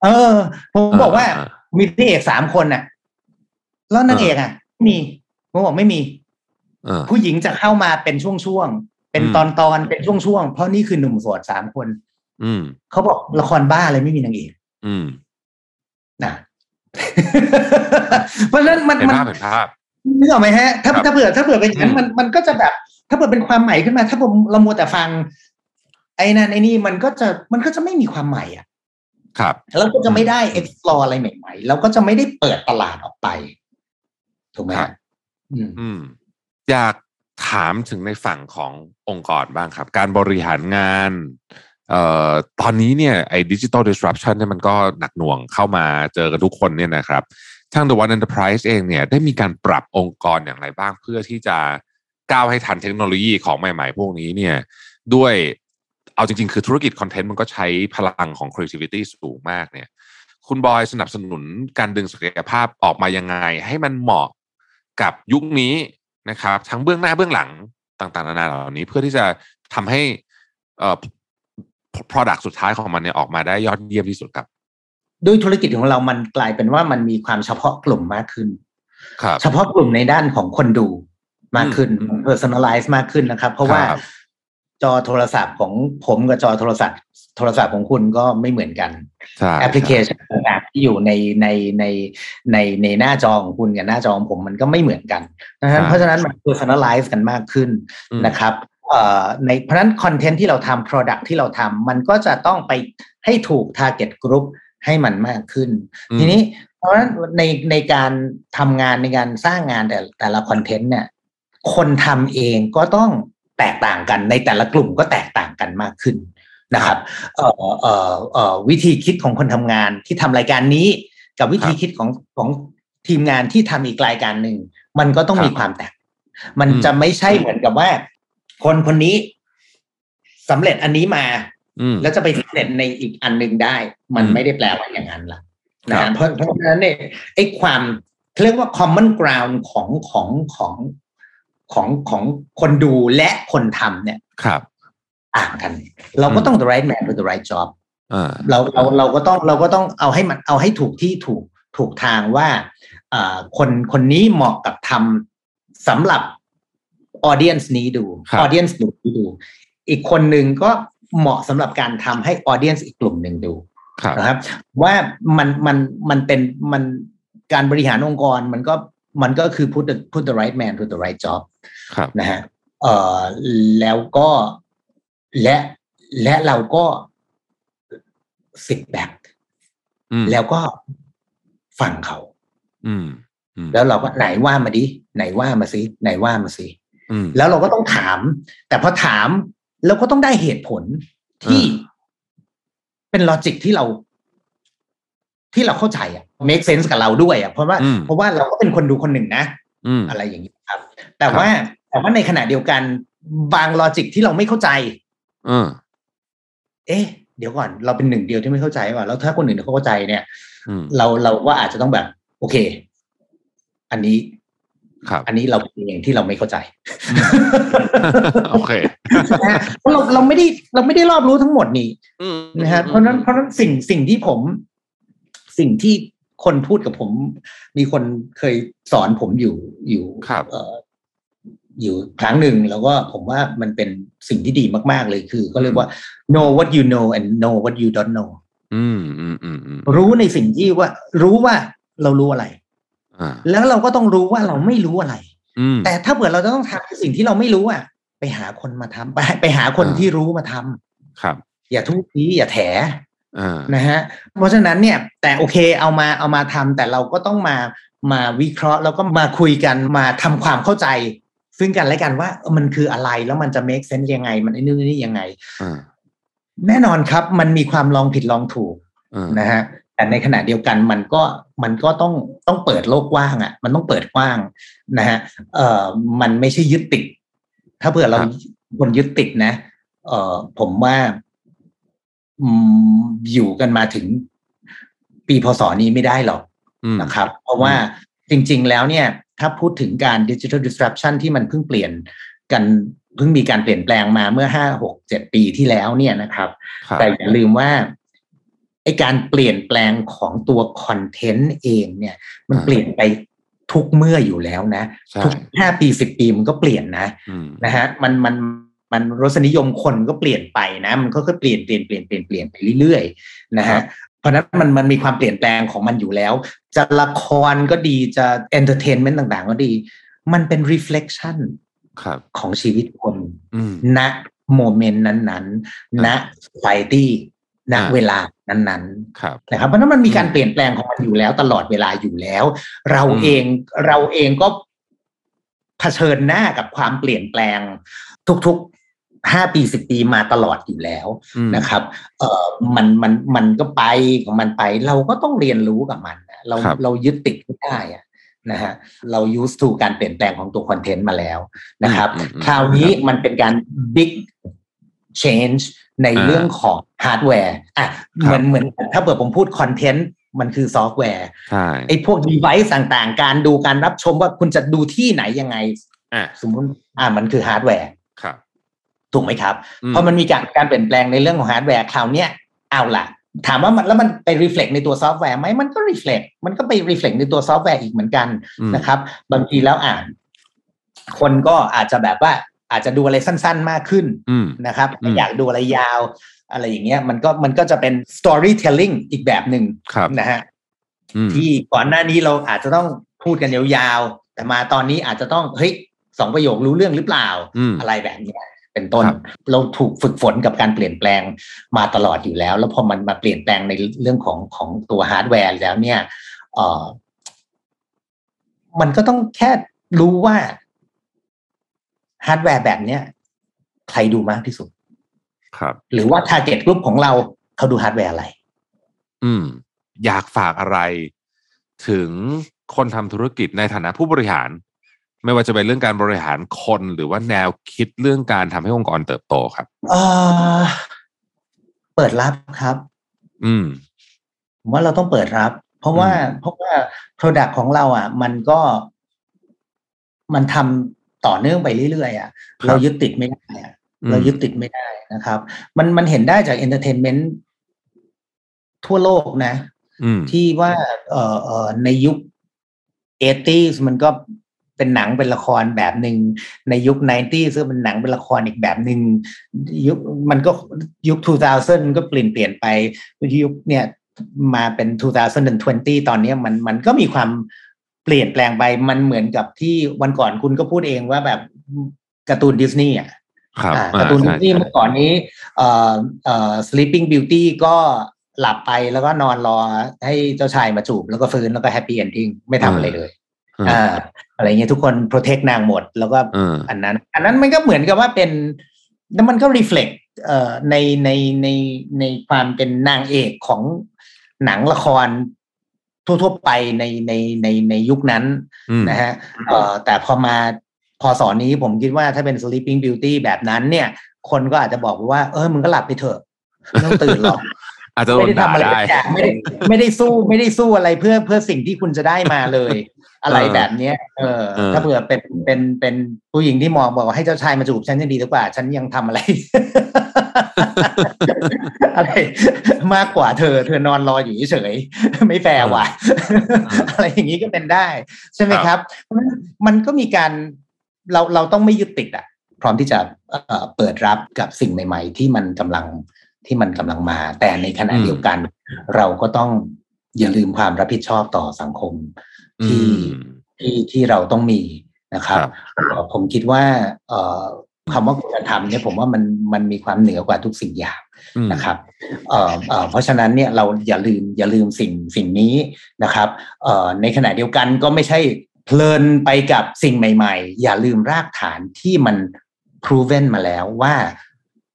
เออ ผมบอกว่าอ่ามีพระเอกสามคนน่ะ แล้วนางเอกอะไม่มีผมบอกไม่มีเออผู้หญิงจะเข้ามาเป็นช่วงๆ เป็นอืมตอนตอนๆเป็นช่วงๆ เพราะนี่คือหนุ่มโสดสามคนอืมเขาบอกละครบ้าอะไรไม่มีนางเอกอืมนะ เพราะฉะนั้นมันเห็นมันภาพเห็นภาพนึกออกไหมฮะ ถ้าครับถ้าเผื่อถ้าเผื่อเป็นอย่างนั้นอืมมันมันก็จะแบบ ถ้าเผื่อเป็นความใหม่ขึ้นมา ถ้าผมเรามัวแต่ฟัง ไอ้นั่นไอ้นี่มันก็จะมันก็จะไม่มีความใหม่อะ ครับแล้วก็จะไม่ได้ explore อะไรใหม่ๆแล้วก็จะไม่ได้เปิดตลาดออกไปถูกไหมครัฮะบอืมอืมอยากถามถึงในฝั่งขององค์กรบ้างครับ การบริหารงานเอ่อ ตอนนี้เนี่ยไอ้ดิจิ t a ล disruption เนี่ยมันก็หนักหน่วงเข้ามาเจอกันทุกคนเนี่ยนะครับทาง The One Enterprise เองเนี่ยได้มีการปรับองค์กรอย่างไรบ้างเพื่อที่จะก้าวให้ทันเทคโนโลยีของใหม่ๆ พวกนี้เนี่ยด้วยเอาจริงๆ คือธุรกิจคอนเทนต์มันก็ใช้พลังของ creativity สูงมากเนี่ยคุณบอยสนับสนุนการดึงศักยภาพออกมายังไง ให้มันเหมาะกับยุคนี้นะครับ ทั้งเบื้องหน้าเบื้องหลังต่างๆ นานาเหล่านี้ เพื่อที่จะทำให้อ่อ product สุดท้ายของมันเนี่ยออกมาได้ยอดเยี่ยมที่สุดครับด้วยธุรกิจของเรามันกลายเป็นว่ามันมีความเฉพาะกลุ่มมากขึ้นครับเฉพาะกลุ่มในด้านของคนดูมากขึ้นอืม personalize มากขึ้นนะครับ เพราะว่าครับจอโทรศัพท์ของผมกับจอโทรศัพท์ โทรศัพท์ของคุณก็ไม่เหมือนกันใช่แอปพลิเคชันต่างๆที่อยู่ในในในในในหน้าจอของคุณกับหน้าจอของผมมันก็ไม่เหมือนกันนะฮะเพราะฉะนั้นมัน personalize กันมากขึ้นอืมนะครับเอ่อ ในเพราะฉะนั้นคอนเทนต์ที่เราทำ product ที่เราทำมันก็จะต้องไปให้ถูก target group ให้มันมากขึ้นอืมทีนี้เพราะฉะนั้นในในการทำงานในการสร้างงานแต่แต่ละคอนเทนต์เนี่ยคนทำเองก็ต้องแตกต่างกัน ในแต่ละกลุ่มก็แตกต่างกันมากขึ้นนะครับเอ่อเอ่อเอ่อวิธีคิดของคนทำงานที่ทำรายการนี้ กับวิธีคิดของของทีมงานที่ทำอีกรายการหนึ่งมันก็ต้องมีความแตก มันอืมจะไม่ใช่เหมือนกับว่า คนคนนี้สำเร็จอันนี้มาอืมแล้วจะไปสำเร็จในอีกอันหนึ่งได้ มันอืมไม่ได้แปลว่าอย่างนั้นละครันะบเพราะเพราะฉะนั้นเนี่ยไอ้ความเรียกว่า common ground ของของของของของคนดูและคนทำเนี่ยครับ ต่างกัน เราก็ต้อง the right man with the right job อ่าเราเราเราก็ต้องเราก็ต้องเอาให้มันเอาให้ถูกที่ถูกถูกทางว่าอ่าคนคนนี้เหมาะกับทำสำหรับ audience นี้ดูครับ audience ดูดู อีกคนหนึ่งก็เหมาะสำหรับการทำให้ audience อีกกลุ่มหนึ่งดูครับนะครับ ว่ามันมันมันเป็นมันการบริหารองค์กรมันก็มันก็คือ put the put the right man to the right job ครับนะฮะเอ่อแล้วก็และและเราก็ sit back อืมแล้วก็ฟังเขาอืมอืม แล้วเราก็ไหนว่ามาดิ ไหนว่ามาสิ ไหนว่ามาสิอืม แล้วเราก็ต้องถาม แต่พอถามเราก็ต้องได้เหตุผลที่อ่าเป็นลอจิกที่เรา ที่เราเข้าใจอะ make sense กับเราด้วยอะเพราะว่าอืมเพราะว่าเราก็เป็นคนดูคนหนึ่งนะอืมอะไรอย่างนี้ครับ แต่ว่าแต่ว่าในขณะเดียวกันบางลอจิกที่เราไม่เข้าใจเออเอ๊ะ เดี๋ยวก่อน เราเป็นหนึ่งเดียวที่ไม่เข้าใจว่ะแล้วถ้าคนอื่นเขาเข้าใจเนี่ยอืมเราเราก็อาจจะต้องแบบ โอเค อันนี้ครับ อันนี้เราเองที่เราไม่เข้าใจโอเคนะฮะเพราะเราเราไม่ได้เราไม่ได้รอบรู้ทั้งหมดนี่อืมนะฮะเพราะฉะนั้นเพราะฉะนั้นสิ่งสิ่งที่ผม สิ่งที่คนพูดกับผม มีคนเคยสอนผมอยู่อยู่ครับเอ่ออยู่ครั้งหนึ่งแล้วก็ผมว่ามันเป็นสิ่งที่ดีมาก ๆ เลยคือ ก็เรียกว่า know what you know and know what you don't know อืมอืมอืมอืมรู้ในสิ่งที่ว่า รู้ว่าเรารู้อะไรอ่า แล้วเราก็ต้องรู้ว่าเราไม่รู้อะไรอืมแต่ถ้าเผื่อเราจะต้องทำในสิ่งที่เราไม่รู้อะ ไปหาคนมาทำไปไปหาคนอ่าที่รู้มาทำครับ อย่าทุบทีอย่าแถอ่านะฮะเพราะฉะนั้นเนี่ย แต่โอเคเอามาเอามาทำแต่เราก็ต้องมามาวิเคราะห์แล้วก็มาคุยกันมาทำความเข้าใจ ซึ่งกันและกันว่าเออมันคืออะไรแล้วมันจะ make sense ยังไง มันไอ้นู่นนี่ยังไงอ่าแน่นอนครับ มันมีความลองผิดลองถูกอ่านะฮะ แต่ในขณะเดียวกันมันก็มันก็ต้องต้องเปิดโลกกว้างอะ มันต้องเปิดกว้างนะฮะเอ่อมันไม่ใช่ยึดติด ถ้าเผื่อเราคนยึดติดนะ เอ่อผมว่าอืมอยู่กันมาถึงปีพศนี้ไม่ได้หรอกอืมนะครับ เพราะว่าจริง ๆ แล้วเนี่ย ถ้าพูดถึงการดิจิทัล disruption ที่มันเพิ่งเปลี่ยนกันเพิ่งมีการเปลี่ยนแปลงมาเมื่อห้าหกเจ็ดปีที่แล้วเนี่ยนะครับครับแต่อย่าลืมว่า ไอการเปลี่ยนแปลงของตัวคอนเทนต์เองเนี่ยมันอ่าเปลี่ยนไปทุกเมื่ออยู่แล้วนะใช่ทุกห้าปีสิบปีมันก็เปลี่ยนนะอืมนะฮะมันมันมันรสนิยมคนก็เปลี่ยนไปนะ มันก็ค่อยๆเปลี่ยนเปลี่ยนเปลี่ยนเปลี่ยนเปลี่ยนไปเรื่อยๆนะครัฮะบเพราะฉะนั้นมันมันมีความเปลี่ยนแปลงของมันอยู่แล้ว จะละครก็ดีจะ entertainment ต่าง ๆ ก็ดี มันเป็น reflection ครับของชีวิตคนอืมณ moment นั้นๆณ society ณอ่าเวลานั้นครับๆนะครับเพราะฉะนั้นมันมีการอืมเปลี่ยนแปลงของมันอยู่แล้วตลอดเวลาอยู่แล้ว เราอืมเองเราเองก็เผชิญหน้ากับความเปลี่ยนแปลงทุกๆห้าปีสิบปีมาตลอดอยู่แล้วอืมนะครับ เอ่อมันมันมันก็ไปของมันไป เราก็ต้องเรียนรู้กับมันนะเราครับเรายึดติดไม่ได้อะนะฮะเรา used to การเปลี่ยนแปลงของตัว content มาแล้วนะครับอืมอืมคราวนี้มันเป็นการ big change ในอ่าเรื่องของฮาร์ดแวร์อะเหมือนเหมือนถ้าเกิดผมพูด content มันคือซอฟต์แวร์ใช่ไอ้พวก device ต่างๆ การดูการรับชมว่าคุณจะดูที่ไหนยังไงอะสมมุติอ่ามันคือฮาร์ดแวร์ครับถูกไหมครับอืมพอมันมีการการเปลี่ยนแปลงในเรื่องของฮาร์ดแวร์คราวเนี้ยเอาล่ะถามว่ามันแล้วมันไป reflect ในตัวซอฟต์แวร์ไหมมันก็ reflect มันก็ไป reflect ในตัวซอฟต์แวร์อีกเหมือนกันอืมนะครับ บางทีแล้วอ่าน คนก็อาจจะแบบว่า อาจจะดูอะไรสั้นๆมากขึ้นอืมนะครับอืมอยากดูอะไรยาว อะไรอย่างเงี้ยมันก็มันก็จะเป็น storytelling อีกแบบหนึ่งครับนะฮะอืมที่ก่อนหน้านี้เราอาจจะต้องพูดกันยาวๆแต่มาตอนนี้อาจจะต้องเฮ้ยสองประโยครู้เรื่องหรือเปล่าอืมอะไรแบบเนี้ยเป็นต้นครับเราถูกฝึกฝนกับการเปลี่ยนแปลงมาตลอดอยู่แล้ว แล้วพอมันมาเปลี่ยนแปลงในเรื่องของของตัวฮาร์ดแวร์แล้วเนี่ยเออมันก็ต้องแค่รู้ว่า ฮาร์ดแวร์แบบเนี้ยใครดูมากที่สุด ครับ หรือว่า t a r g e t group ของเราเขาดูฮาร์ดแวร์อะไร อืม อยากฝากอะไร ถึงคนทำธุรกิจในฐานะผู้บริหาร ไม่ว่าจะเป็นเรื่องการบริหารคนหรือว่าแนวคิดเรื่องการทำให้องค์กรเติบโตครับเออเปิดรับครับ อืมผมว่าเราต้องเปิดรับ เพราะว่าอืมเพราะว่า Product ของเราอะ มันก็มันทำ ต่อเนื่องไปเรื่อยๆอะครับเรายึดติดไม่ได้อะอืมเรายึดติดไม่ได้นะครับ มันมันเห็นได้จาก entertainment ทั่วโลกนะอืมที่ว่าเอ่อเอ่อในยุค 80s มันก็เป็นหนังเป็นละครแบบหนึ่งในยุค 90s ก็เป็นหนังเป็นละครอีกแบบหนึ่งยุคมันก็ยุค 2000ก็เปลี่ยนเปลี่ยนไปยุคเนี่ยมาเป็น 2020 ตอนเนี้ยมันมันก็มีความ เปลี่ยนแปลงไปมันเหมือนกับที่วันก่อนคุณก็พูดเองว่าแบบการ์ตูนดิสนีย์อะครับอ่าอ่าใช่การ์ตูนดิสนีย์เมื่อก่อนนี้เอ่อเอ่อ sleeping beauty ก็หลับไปแล้วก็นอนรอให้เจ้าชายมาจูบแล้วก็ฟื้นแล้วก็ happy ending ไม่ทำอะไรเลยอ่าอ่าอะไรเงี้ยทุกคน protect นางหมด แล้วก็อ่าอันนั้น อันนั้นมันก็เหมือนกับว่าเป็นแล้วมันก็ reflect เอ่อในในในในความเป็นนางเอกของหนังละคร ทั่วๆไปในในในในยุคนั้นอืมนะฮะเอ่อแต่พอมาพอสอนนี้ผมคิดว่าถ้าเป็น sleeping beauty แบบนั้นเนี่ย คนก็อาจจะบอกว่า เออมึงก็หลับไปเถอะไม่ต้องตื่นหรอก อาจจะโดไม่นได้ด่าทำอะไรได้สักอย่างไม่ได้ไม่ได้สู้ไม่ได้สู้อะไรเพื่อเพื่อสิ่งที่คุณจะได้มาเลย อะไรแบบเนี้ยเออเออ ถ้าเผื่อเป็นเป็นเป็นผู้หญิงที่มองบอกว่าให้เจ้าชายมาจูบฉันยังดีกว่า ฉันยังทำอะไร อะไร มากกว่าเธอ เธอนอนรออยู่เฉยๆไม่แฟร์ว่ะอะไรอย่างนี้ก็เป็นได้ ใช่ไหมครับเพราะฉะนั้นมันก็มีการเราเราต้องไม่ยึดติดอะ พร้อมที่จะเอ่อเปิดรับกับสิ่งใหม่ ๆ ที่มันกำลัง ที่มันกำลังมา แต่ในขณะอืมเดียวกัน เราก็ต้องอย่าลืมความรับผิดชอบต่อสังคมอืที่มที่ที่เราต้องมีนะครับครับเอ่อผมคิดว่าเอ่อคำว่าคุณธรรมเนี่ยผมว่ามันมันมีความเหนือกว่าทุกสิ่งอย่างอืมนะครับเอ่อเอ่อเพราะฉะนั้นเนี่ยเราอย่าลืมอย่าลืมสิ่งสิ่งนี้นะครับเอ่อในขณะเดียวกันก็ไม่ใช่เพลินไปกับสิ่งใหม่ ๆ อย่าลืมรากฐานที่มัน proven มาแล้วว่า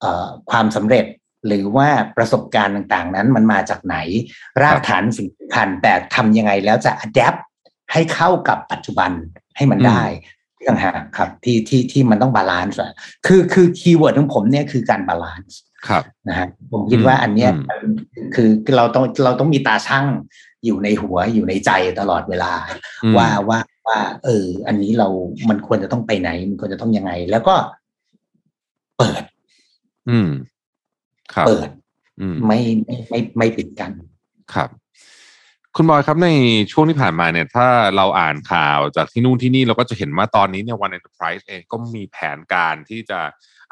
เอ่อความสำเร็จ หรือว่าประสบการณ์ต่างๆ นั้นมันมาจากไหน รากฐานสิ่งสำคัญแต่ทำยังไงแล้วจะ adapt ให้เข้ากับปัจจุบันให้มันได้ต่างหากครับที่ที่ที่มันต้อง balance อะคือคือ keyword ของผมเนี่ยคือการ balance ครับนะฮะผมคิดว่าอันเนี้ยอืมคือเราต้องเราต้องมีตาชั่งอยู่ในหัวอยู่ในใจตลอดเวลาอืมว่าว่าว่า เออ อันนี้เรา มันควรจะต้องไปไหน มันควรจะต้องยังไง แล้วก็เปิด อืมครับ เปิดอืมไม่ไม่ไม่ไม่ปิดกั้นครับ คุณบอยครับในช่วงที่ผ่านมาเนี่ย ถ้าเราอ่านข่าวจากที่นู่นที่นี่เราก็จะเห็นว่าตอนนี้เนี่ย One Enterprise เองก็มีแผนการที่จะ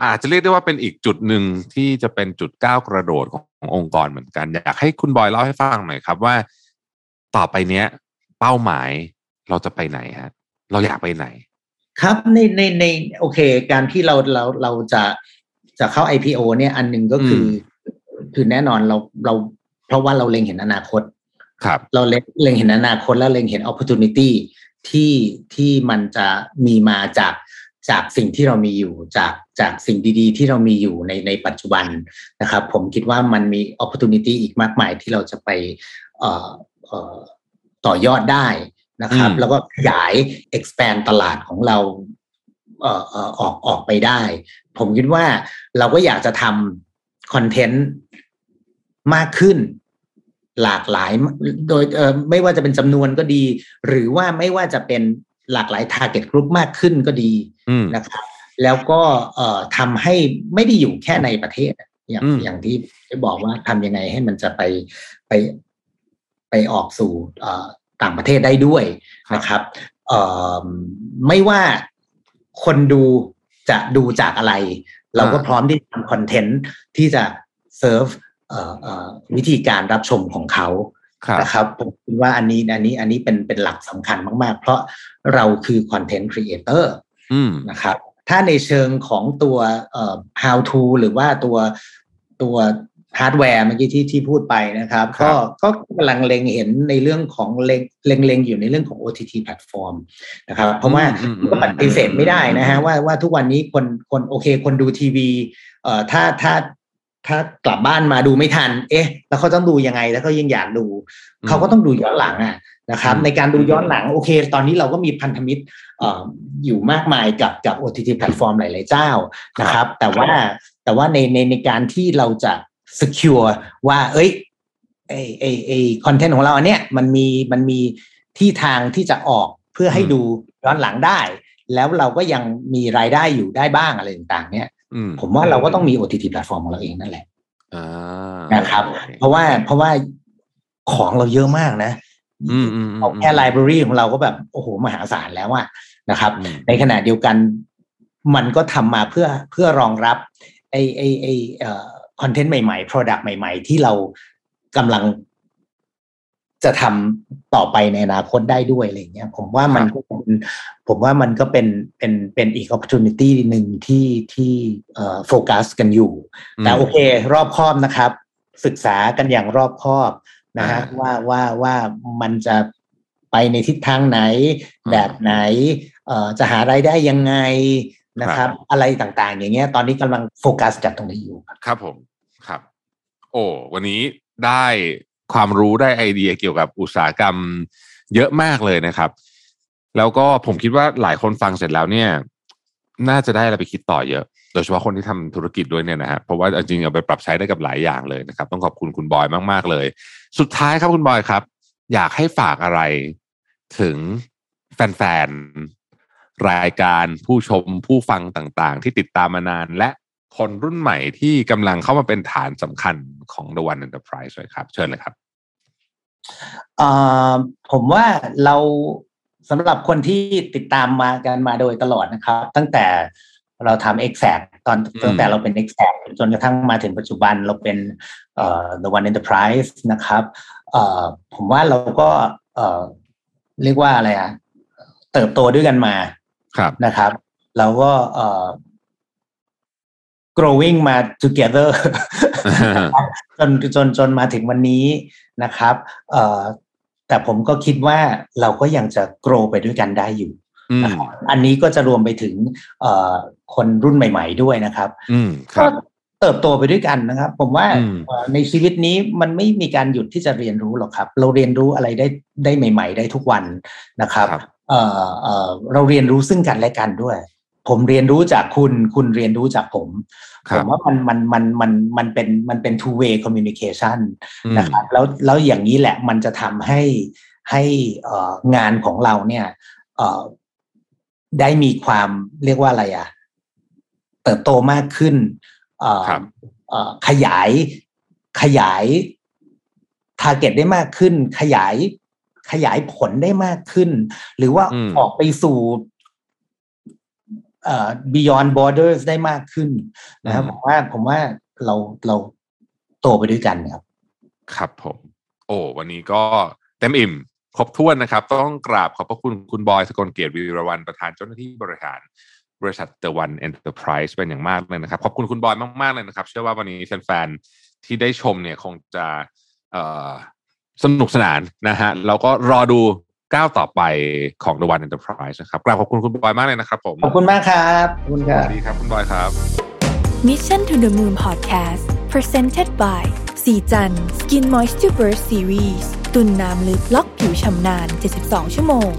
อาจจะเรียกได้ว่าเป็นอีกจุดหนึ่งที่จะเป็นจุดก้าวกระโดดขององค์กรเหมือนกัน อยากให้คุณบอยเล่าให้ฟังหน่อยครับว่าต่อไปเนี้ย เป้าหมายเราจะไปไหนฮะ เราอยากไปไหน ครับในในในโอเค การที่เราเราเราจะ จะเข้า IPO เนี่ยอันหนึ่งก็คืออคือแน่นอนเราเรา เพราะว่าเราเล็งเห็นอนาคต ครับ เราเล็งเล็งเห็นอนาคตแล้วเล็งเห็น opportunity ที่ที่มันจะมีมาจากจากสิ่งที่เรามีอยู่จากจากสิ่งดีๆ ที่เรามีอยู่ในในปัจจุบันนะครับ ผมคิดว่ามันมี opportunity อีกมากมายที่เราจะไปเอ่อเอ่อต่อยอดได้นะครับอืมแล้วก็ขยาย expand ตลาดของเราเอ่อเอ่อออกออกไปได้ ผมคิดว่าเราก็อยากจะทำคอนเทนต์มากขึ้นหลากหลายโดยเอ่อไม่ว่าจะเป็นจำนวนก็ดี หรือว่าไม่ว่าจะเป็นหลากหลาย target group มากขึ้นก็ดีอืมนะครับ แล้วก็เอ่อทำให้ไม่ได้อยู่แค่ในประเทศอะอย่างอืมอย่างที่ได้บอกว่าทำยังไงให้มันจะไปไปไปออกสู่เอ่อต่างประเทศได้ด้วยนะครับเอ่อไม่ว่า คนดูจะดูจากอะไร เราก็อ่าพร้อมที่จะทำคอนเทนต์ที่จะเซิร์ฟเอ่อเอ่อวิธีการรับชมของเขาครับนะครับผมคิดว่าอันนี้อันนี้อันนี้เป็นเป็นหลักสำคัญมาก ๆ เพราะเราคือ content creator อืมนะครับถ้าในเชิงของตัวเอ่อ how to หรือว่าตัวตัว ฮาร์ดแวร์เมื่อกี้ที่ที่พูดไปนะครับครัก็บก็กำลังเล็งเห็นในเรื่องของเล็งเล็งเล็งอยู่ในเรื่องของ OTT แพลตฟอร์มนะครับ เพราะว่าอืมอืมก็ปฏิเสธไม่ได้นะฮะว่าว่าทุกวันนี้คนคนโอเค คนดูทีวีเอ่อถ้าถ้าถ้ากลับบ้านมาดูไม่ทัน เอ๊ะ แล้วเขาต้องดูยังไง แล้วเขายังอยากดูอืมเขาก็ต้องดูย้อนหลังอะนะครับอืมในการดูย้อนหลังโอเค ตอนนี้เราก็มีพันธมิตรเอ่ออยู่มากมายกับกับ OTT แพลตฟอร์มหลาย ๆ เจ้านะครับ แต่ว่าแต่ว่าในในในการที่เราจะ secure ว่า เอ้ยไอไอไอคอนเทนต์ของเราอันเนี้ยมันมีมันมีที่ทางที่จะออกเพื่อให้อืมดูย้อนหลังได้ แล้วเราก็ยังมีรายได้อยู่ได้บ้างอะไรต่างๆ เนี่ยอืมผมว่าเราก็ต้องมี OTT แพลตฟอร์มของเราเองนั่นแหละอ่านะครับโอเเพราะว่าเพราะว่าของเราเยอะมากนะอืมอืมอืมเอาแค่ไลบรารีของเราก็แบบโอ้โหมหาศาลแล้วอะนะครับอืมในขณะเดียวกันมันก็ทำมาเพื่อเพื่อรองรับไอไอไอเอ่อ คอนเทนต์ใหม่ๆ Product ใหม่ๆ ที่เรากำลังจะทำต่อไปในอนาคตได้ด้วยอะไรอย่างเงี้ยผมว่ามันก็เป็นผมว่ามันก็เป็นเป็นเป็นอีก opportunity หนึ่งที่ที่เอ่อโฟกัสกันอยู่ แต่โอเค รอบคอบนะครับ ศึกษากันอย่างรอบคอบนะฮะอ่าว่าว่าว่ามันจะไปในทิศทางไหนอืมแบบไหนเอ่อจะหารายได้ยังไง นะครับ อะไรต่างๆ อย่างเงี้ย ตอนนี้กำลังโฟกัสจากตรงนี้อยู่ครับครับผมครับ โอ้วันนี้ได้ความรู้ได้ไอเดียเกี่ยวกับอุตสาหกรรมเยอะมากเลยนะครับ แล้วก็ผมคิดว่าหลายคนฟังเสร็จแล้วเนี่ย น่าจะได้อะไรไปคิดต่อเยอะ โดยเฉพาะคนที่ทำธุรกิจด้วยเนี่ยนะฮะเพราะว่าจริงๆเอาไปปรับใช้ได้กับหลายอย่างเลยนะครับ ต้องขอบคุณคุณบอยมากๆเลย สุดท้ายครับคุณบอยครับ อยากให้ฝากอะไรถึงแฟนๆ รายการผู้ชมผู้ฟังต่างๆ ที่ติดตามมานาน และคนรุ่นใหม่ที่กำลังเข้ามาเป็นฐานสำคัญของ The One Enterprise เลยครับ เชิญเลยครับผมว่าเราสำหรับคนที่ติดตามมากันมาโดยตลอดนะครับ ตั้งแต่เราทำ exact ตอนตั้งแต่เราเป็น exact จนกระทั่งมาถึงปัจจุบันเราเป็น the one enterprise นะครับผมว่าเราก็เรียกว่าอะไรอะเติบโตด้วยกันมาครับ นะครับเราก็เอ่อ growing มา together จนจนจนมาถึงวันนี้นะครับ เอ่อแต่ผมก็คิดว่าเราก็ยังจะ grow ไปด้วยกันได้อยู่นะครับอันนี้ก็จะรวมไปถึงเอ่อคนรุ่นใหม่ ๆด้วยนะครับก็เติบโตไปด้วยกันนะครับ ผมว่าในชีวิตนี้มันไม่มีการหยุดที่จะเรียนรู้หรอกครับ เราเรียนรู้อะไรได้ได้ใหม่ ๆ ได้ทุกวันนะครับ เอ่อเอ่อเราเรียนรู้ซึ่งกันและกันด้วย ผมเรียนรู้จากคุณคุณเรียนรู้จากผมผมว่ามันมันมันมันมันเป็นมันเป็น two way communication นะครับแล้วแล้วอย่างนี้แหละมันจะทำให้ให้งานของเราเนี่ยได้มีความเรียกว่าอะไรอะ เติบโตมากขึ้นขยายขยายทาร์เก็ตได้มากขึ้น ขยาย ขยายผลได้มากขึ้น หรือว่าออกไปสู่เอ่อ beyond borders ได้มากขึ้นนะครับผมว่าผมว่าเราเราโตไปด้วยกันครับ ครับผม โอ้วันนี้ก็เต็มอิ่มครบถ้วนนะครับ ต้องกราบขอบพระคุณคุณบอยสกลเกียรติวีรวันประธานเจ้าหน้าที่บริหารบริษัท The One Enterprise เป็นอย่างมากเลยนะครับ ขอบคุณคุณบอยมาก ๆ เลยนะครับ เชื่อว่าวันนี้แฟนๆที่ได้ชมเนี่ยคงจะ สนุกสนานนะฮะแล้วก็รอดูก้าวต่อไปของ The One Enterprise นะครับกราบขอบคุณคุณบอยมากเลยนะครับผม ขอบคุณมากครับขอบคุณครับสวัสดีครับคุณบอยครับ Mission to the Moon Podcast Presented by สีจัน Skin Moisture Burst Series ตุนน้ำลึกล็อกผิวชำนาน 72 ชั่วโมง